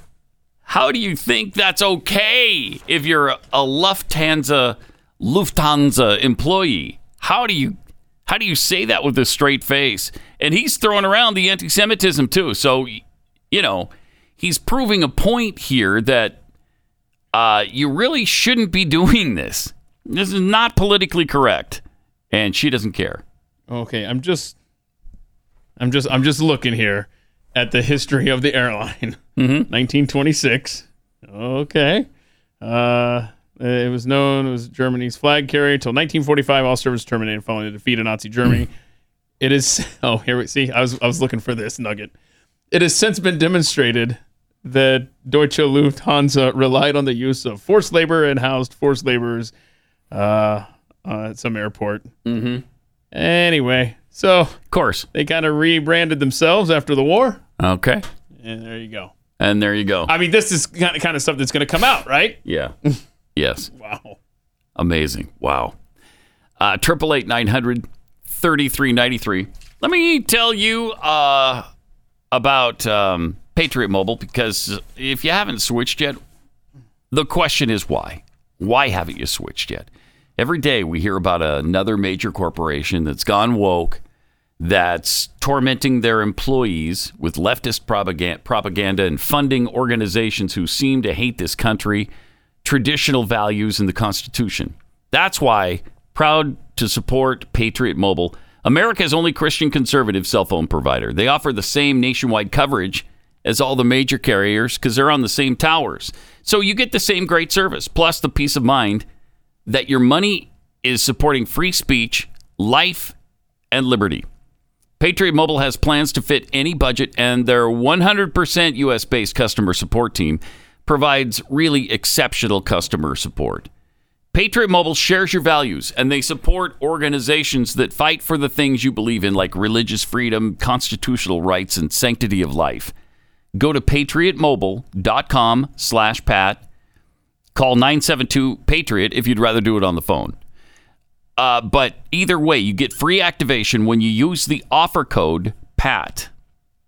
How do you think that's okay if you're a, Lufthansa Lufthansa employee? How do you how do you say that with a straight face? And he's throwing around the anti-Semitism too. So you know he's proving a point here that uh, you really shouldn't be doing this. This is not politically correct, and she doesn't care. Okay, I'm just, I'm just, I'm just looking here at the history of the airline. Mm-hmm. 1926. Okay. Uh, it was known as Germany's flag carrier until 1945. All service terminated following the defeat of Nazi Germany. it is. Oh, here we see. I was, I was looking for this nugget. It has since been demonstrated that Deutsche Lufthansa relied on the use of forced labor and housed forced laborers uh, uh, at some airport. Mm-hmm. Anyway, so of course they kind of rebranded themselves after the war, Okay, and there you go. and there you go. I mean, this is kind of kind of stuff that's going to come out, right? Yeah. yes. Wow. Amazing. Wow. Uh, Triple eight nine hundred thirty three ninety three. Let me tell you uh, about um, Patriot Mobile because if you haven't switched yet, the question is why? Why haven't you switched yet? Every day we hear about another major corporation that's gone woke, that's tormenting their employees with leftist propaganda, and funding organizations who seem to hate this country, traditional values, and the Constitution. That's why, proud to support Patriot Mobile, America's only Christian conservative cell phone provider. They offer the same nationwide coverage as all the major carriers because they're on the same towers. So you get the same great service, plus the peace of mind that your money is supporting free speech, life, and liberty. Patriot Mobile has plans to fit any budget, and their 100% US based customer support team provides really exceptional customer support. Patriot Mobile shares your values and they support organizations that fight for the things you believe in, like religious freedom, constitutional rights, and sanctity of life. Go to patriotmobile.com slash Pat. Call 972 Patriot if you'd rather do it on the phone. Uh, but either way, you get free activation when you use the offer code PAT.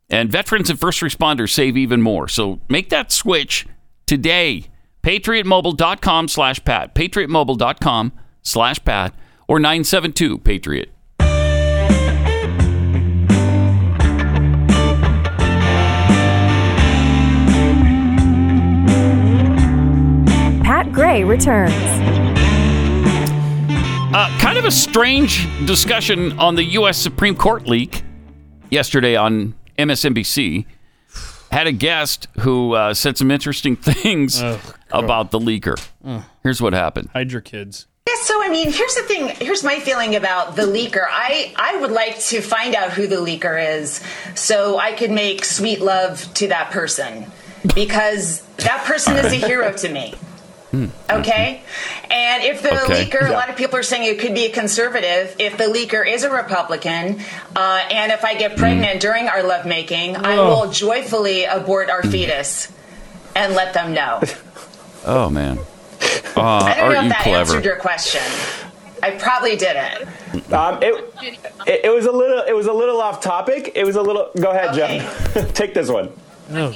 And veterans and first responders save even more. So make that switch today. PatriotMobile.com slash Pat. PatriotMobile.com slash Pat or 972 Patriot. Pat Gray returns. Uh, kind of a strange discussion on the U.S. Supreme Court leak yesterday on MSNBC. Had a guest who uh, said some interesting things about the leaker. Here's what happened. Hide your kids. Yeah, so I mean, here's the thing. Here's my feeling about the leaker. I I would like to find out who the leaker is, so I could make sweet love to that person, because that person is a hero to me. Okay, and if the Okay. leaker, a lot of people are saying it could be a conservative. If the leaker is a Republican, uh, and if I get pregnant during our lovemaking, I Oh. will joyfully abort our fetus and let them know. Oh, man. Uh, I don't know aren't if you that clever? answered your question. I probably didn't. Um, it, it, it was a little. It was a little off topic. It was a little. Go ahead, Jeff. Take this one. Oh,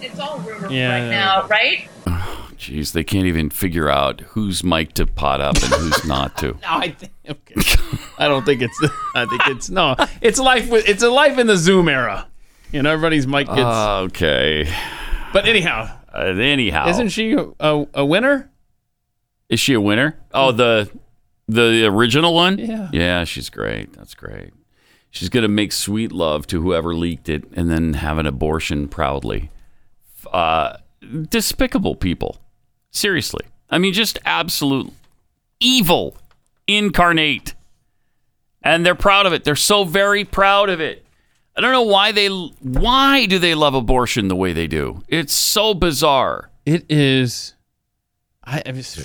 It's all rumor Yeah. right now, right? Jeez, they can't even figure out whose mic to pot up and who's not to. No, I think okay. I don't think it's. I think it's no. It's life. With, it's a life in the Zoom era. You know, everybody's mic gets. okay. but anyhow, Uh, anyhow, isn't she a, a winner? Is she a winner? Oh, the the original one? Yeah. Yeah, she's great. That's great. She's gonna make sweet love to whoever leaked it and then have an abortion proudly. Uh, despicable people. Seriously. I mean, just absolute evil incarnate. And they're proud of it. They're so very proud of it. I don't know why they why do they love abortion the way they do? It's so bizarre. It is. I, I just,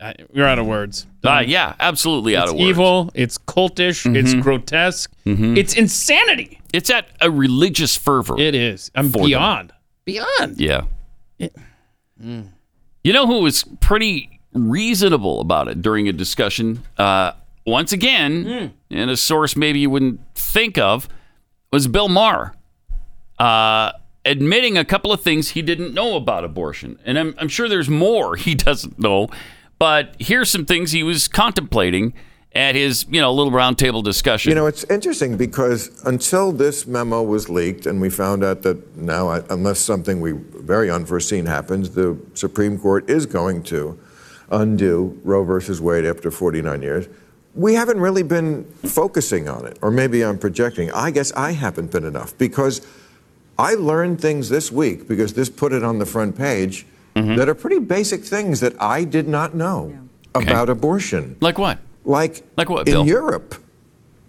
I, you're out of words. Uh, yeah, absolutely out it's of words. evil. It's cultish. It's Mhm. grotesque. Mhm. It's insanity. It's at a religious fervor. It is. I'm beyond. them. Beyond. Yeah. You know who was pretty reasonable about it during a discussion? Uh, once again, in a source maybe you wouldn't think of, was Bill Maher, uh, admitting a couple of things he didn't know about abortion. And I'm, I'm sure there's more he doesn't know, but here's some things he was contemplating at his, you know, little roundtable discussion. You know, it's interesting because until this memo was leaked, and we found out that now, uh, unless something we very unforeseen happens, the Supreme Court is going to undo Roe versus Wade after 49 years. We haven't really been focusing on it, or maybe I'm projecting. I guess I haven't been enough because I learned things this week because this put it on the front page that are pretty basic things that I did not know about abortion. Like what? Like, like what, in Bill? Europe.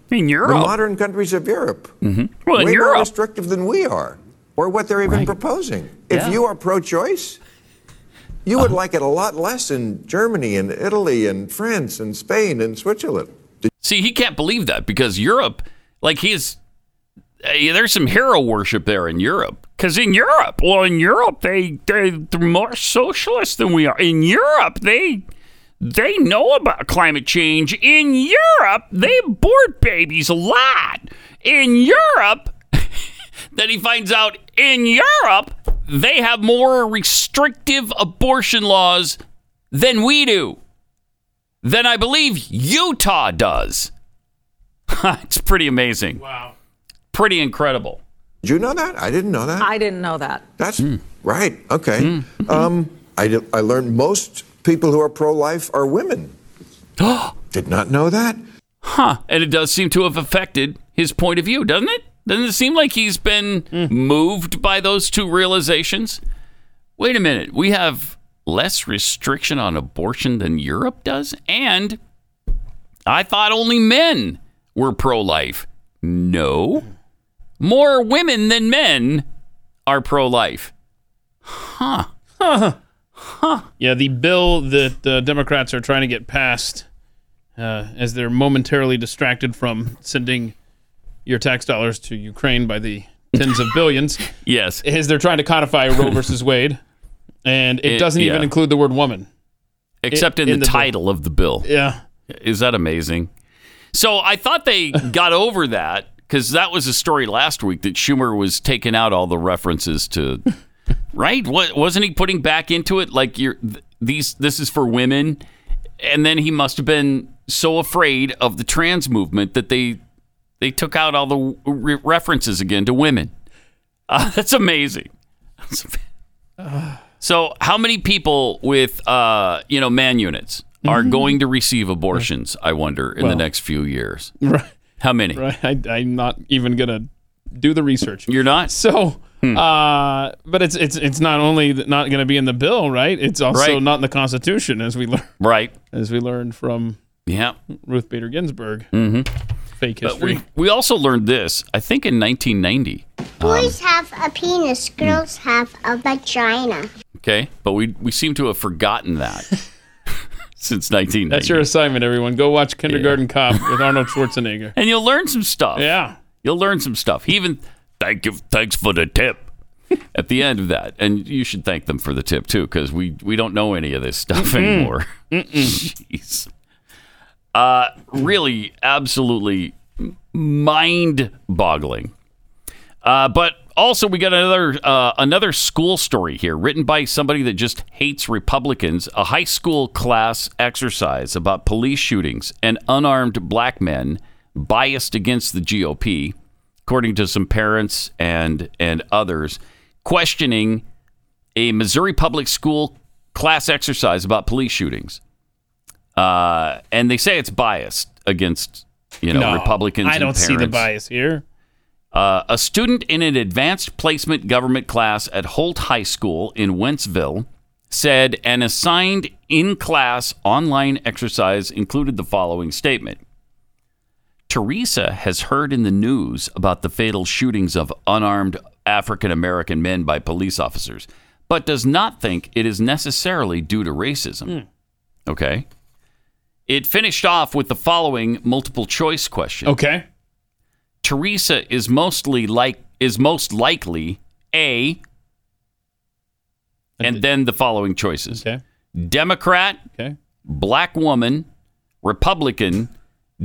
In Europe? The modern countries of Europe. Mm-hmm. Well, in way more restrictive than we are, or what they're even proposing. Yeah. If you are pro-choice, you would like it a lot less in Germany and Italy and France and Spain and Switzerland. See, he can't believe that because Europe, like he's, uh, there's some hero worship there in Europe. Because in Europe, well, in Europe, they, they they're more socialist than we are. In Europe, they they know about climate change. In Europe, they abort babies a lot. In Europe, then he finds out in Europe they have more restrictive abortion laws than we do than I believe Utah does. it's pretty amazing. Wow. Pretty incredible. Did you know that? I didn't know that. I didn't know that. That's right. Okay. Um, I, did, I learned most people who are pro-life are women. did not know that. Huh. And it does seem to have affected his point of view, doesn't it? Doesn't it seem like he's been hmm. moved by those two realizations? Wait a minute. We have less restriction on abortion than Europe does? And I thought only men were pro life. No. More women than men are pro life. Huh. Huh. Yeah, the bill that the Democrats are trying to get passed uh, as they're momentarily distracted from sending your tax dollars to Ukraine by the tens of billions. Yes. Is they're trying to codify Roe versus Wade. And it, It- doesn't even include the word woman. Except I- in, in the, the bill. title of the bill. Yeah. Is that amazing? So I thought they got over that because that was a story last week that Schumer was taking out all the references to, right? What wasn't he putting back into it? Like you're th- these. This is for women, and then he must have been so afraid of the trans movement that they they took out all the re- references again to women. Uh, that's amazing. So, how many people with uh, you know man units are Mhm. going to receive abortions? I wonder in the next few years. Right. How many? Right. I, I'm not even gonna do the research. You're not. So, Hmm. uh, but it's it's it's not only not going to be in the bill, right? It's also Right. not in the Constitution, as we learn. Right. As we learned from Yeah. Ruth Bader Ginsburg. Mm-hmm. Fake But history. we we also learned this. I think in 1990. Boys have a penis, girls have a vagina. Okay, but we we seem to have forgotten that since 1990. That's your assignment, everyone. Go watch Kindergarten Cop with Arnold Schwarzenegger. and you'll learn some stuff. Yeah. You'll learn some stuff. He even thank you, thanks for the tip at the end of that, and you should thank them for the tip too, because we we don't know any of this stuff Mm-mm. anymore. Jeez. Uh, really, absolutely mind-boggling. Uh, but also, we got another uh, another school story here, written by somebody that just hates Republicans. A high school class exercise about police shootings and unarmed black men biased against the GOP, according to some parents and and others, questioning a Missouri public school class exercise about police shootings. Uh, and they say it's biased against you know No, Republicans. I don't see the bias here. Uh, a student in an advanced placement government class at Holt High School in Wentzville said an assigned in class online exercise included the following statement Teresa has heard in the news about the fatal shootings of unarmed African American men by police officers, but does not think it is necessarily due to racism. Hmm. Okay. It finished off with the following multiple choice question. Okay. Teresa is mostly like is most likely A and then the following choices. Okay. Democrat, okay. black woman, Republican,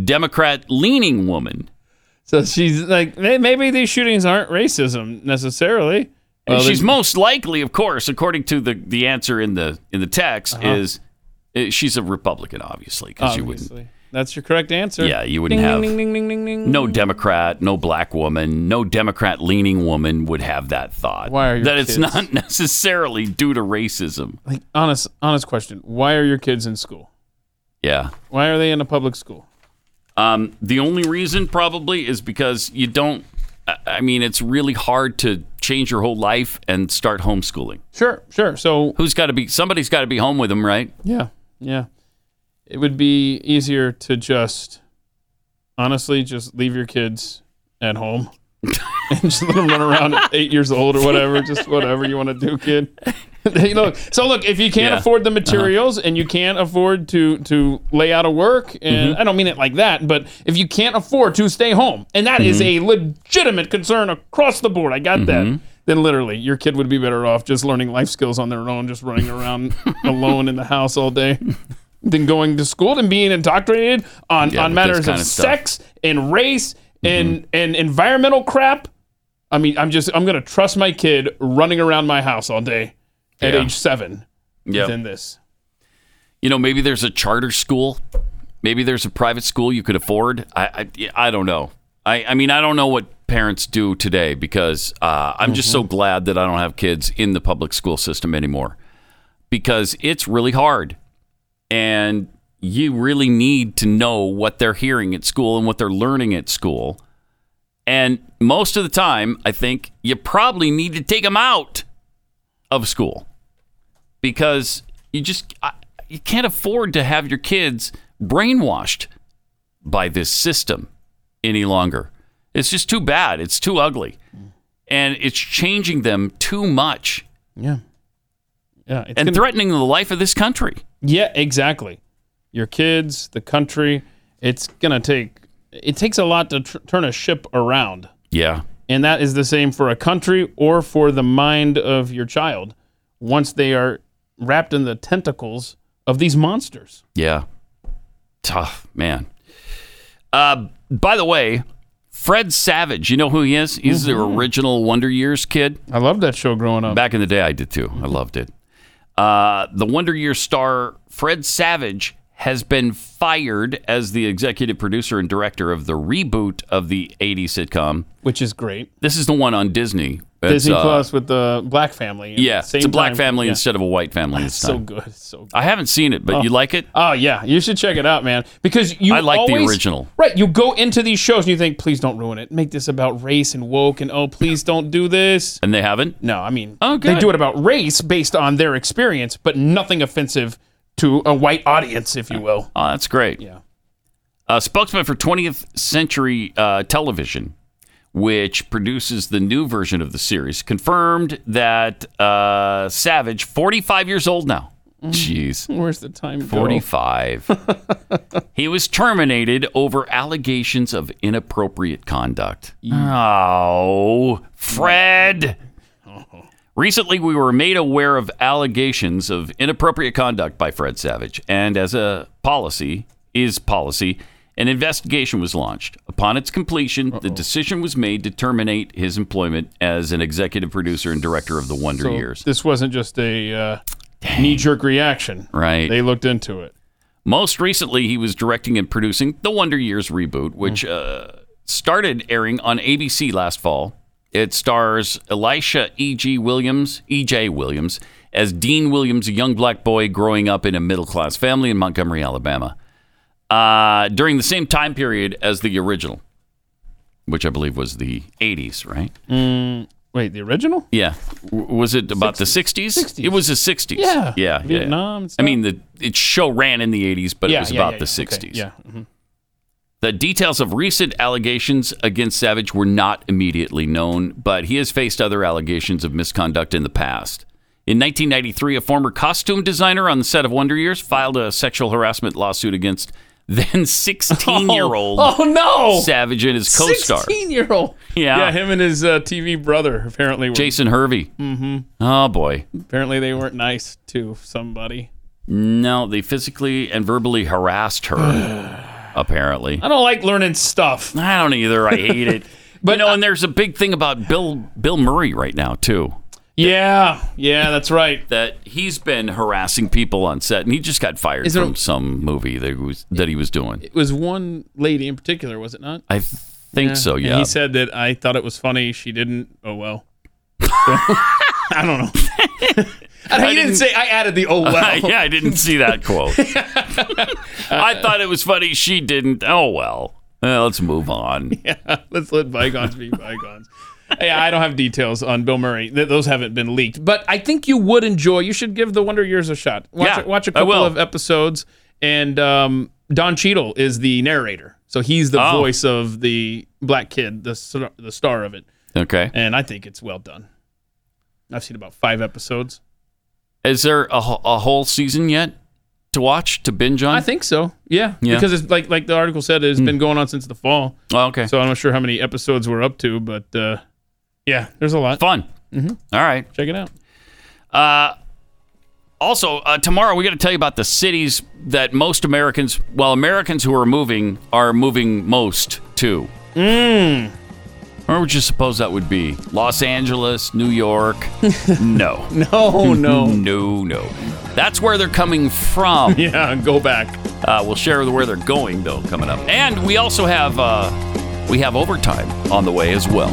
Democrat leaning woman. So she's like, maybe these shootings aren't racism necessarily. And Well, she's most likely, of course, according to the, the answer in the in the text, Uh-huh. is uh, she's a Republican, obviously, because you wouldn't. That's your correct answer. Yeah, you wouldn't Ding, have ding, ding, no Democrat, no black woman, no Democrat leaning woman would have that thought. Why are your that it's not necessarily due to racism. Like honest, honest question. Why are your kids in school? Yeah. Why are they in a public school? Um, the only reason probably is because you don't. I- I mean, it's really hard to change your whole life and start homeschooling. Sure, sure. So who's got to be? Somebody's got to be home with them, right? Yeah, yeah. It would be easier to just, honestly, just leave your kids at home and just let them run around at eight years old or whatever. Just whatever you want to do, kid. Hey, look, so look, if you can't Yeah. afford the Uh-huh. materials and you can't afford to to lay out of work, and Mhm. I don't mean it like that, but if you can't afford to stay home, and that is Mhm. a legitimate concern across the board, I got Mhm. that. Then literally, your kid would be better off just learning life skills on their own, just running around alone in the house all day, than going to school and being indoctrinated on Yeah, on matters of of sex and race and and environmental crap. I mean, I'm just I'm gonna trust my kid running around my house all day at Yeah. age seven. Yep. Than this. You know, maybe there's a charter school. Maybe there's a private school you could afford. I I, I don't know. I, I mean, I don't know what parents do today because uh, I'm just so glad that I don't have kids in the public school system anymore because it's really hard. And you really need to know what they're hearing at school and what they're learning at school. And most of the time, I think you probably need to take them out of school because you just you can't afford to have your kids brainwashed by this system any longer. It's just too bad. It's too ugly. And it's changing them too much. Yeah. Yeah, it's and gonna- threatening the life of this country. Yeah, exactly. Your kids, the country. It's gonna take. It takes a lot to tr- turn a ship around, Yeah. and that is the same for a country or for the mind of your child. Once they are wrapped in the tentacles of these monsters. Yeah. Tough, man. Uh, by the way, Fred Savage, you know who he is? He's the original Wonder Years kid. I loved that show growing up. Back in the day, I did too. I loved it. Uh, the Wonder Years star Fred Savage has been fired as the executive producer and director of the reboot of the 80s sitcom. Which is great. This is the one on Disney. It's, Disney uh, Plus with the black family. Yeah, it's a black time. family Yeah. instead of a white family this so good. It's so good. I haven't seen it, but Oh. you like it? Oh yeah, you should check it out, man. Because you I like the original. Right, you go into these shows and you think, please don't ruin it. Make this about race and woke, and oh, please don't do this. And they haven't? No, I mean, Oh, they do it about race based on their experience, but nothing offensive to a white audience, if you will. Oh, that's great. Yeah. A spokesman for 20th Century uh, Television, which produces the new version of the series, confirmed that uh, Savage, 45 years old now. Jeez. Where's the time? go? 45. he was terminated over allegations of inappropriate conduct. Oh, Fred. Recently, we were made aware of allegations of inappropriate conduct by Fred Savage, and as a policy, is policy, an investigation was launched. Upon its completion, the decision was made to terminate his employment as an executive producer and director of the Wonder So Years. this wasn't just a uh, knee-jerk reaction. Right. They looked into it. Most recently, he was directing and producing the Wonder Years reboot, which uh, started airing on ABC last fall. It stars Elisha E.G. Williams, E.J. Williams, as Dean Williams, a young black boy growing up in a middle class family in Montgomery, Alabama, uh, during the same time period as the original, which I believe was the 80s, right? Mm, wait, the original? Yeah. W- Was it about the 60s? 60s? It was the 60s. Yeah. Yeah. yeah. Vietnam and I mean, the its show ran in the 80s, but Yeah, it was yeah, about yeah, the yeah. 60s. Okay, Yeah. mhm. The details of recent allegations against Savage were not immediately known, but he has faced other allegations of misconduct in the past. In 1993, a former costume designer on the set of Wonder Years filed a sexual harassment lawsuit against then 16 year old Oh, no! Savage and his co star. 16-year-old. Yeah. Yeah, him and his uh, TV brother apparently were. Jason Hervey. Mm-hmm. Oh, boy. Apparently they weren't nice to somebody. No, they physically and verbally harassed her, apparently. I don't like learning stuff. I don't either. I hate it. but you know, and there's a big thing about Bill Bill Murray right now too. Yeah, yeah, that's right. That he's been harassing people on set, and he just got fired Is there- from some movie that he was that he was doing. It was one lady in particular, was it not? I think so. And Yeah. he said that I thought it was funny. She didn't. Oh well. I don't know. I, he didn't, didn't- say. I added the oh well. yeah, I didn't see that quote. I thought it was funny. She didn't. Oh well. Uh, let's move on. yeah, let's let bygones be bygones. yeah, I don't have details on Bill Murray. Th- those haven't been leaked, but I think you would enjoy. You should give the Wonder Years a shot. Watch, Yeah, a, watch a couple of episodes, and um, Don Cheadle is the narrator, so he's the Oh. voice of the black kid, the the star of it, Okay. and I think it's well done. I've seen about five episodes. Is there a, a whole season yet to watch to binge on? I think so. Yeah, Yeah. because it's like like the article said, it's been going on since the fall. Oh, okay. So I'm not sure how many episodes we're up to, but uh, yeah, there's a lot. Fun. Mhm. All right. Check it out. Uh, also, uh, tomorrow we got to tell you about the cities that most Americans, well, Americans who are moving, are moving most to. Mm. Where would you suppose that would be? Los Angeles, New York? no. No, no. no, no. That's where they're coming from. Yeah, go back. Uh, we'll share where they're going though coming up, and we also have uh, we have overtime on the way as well.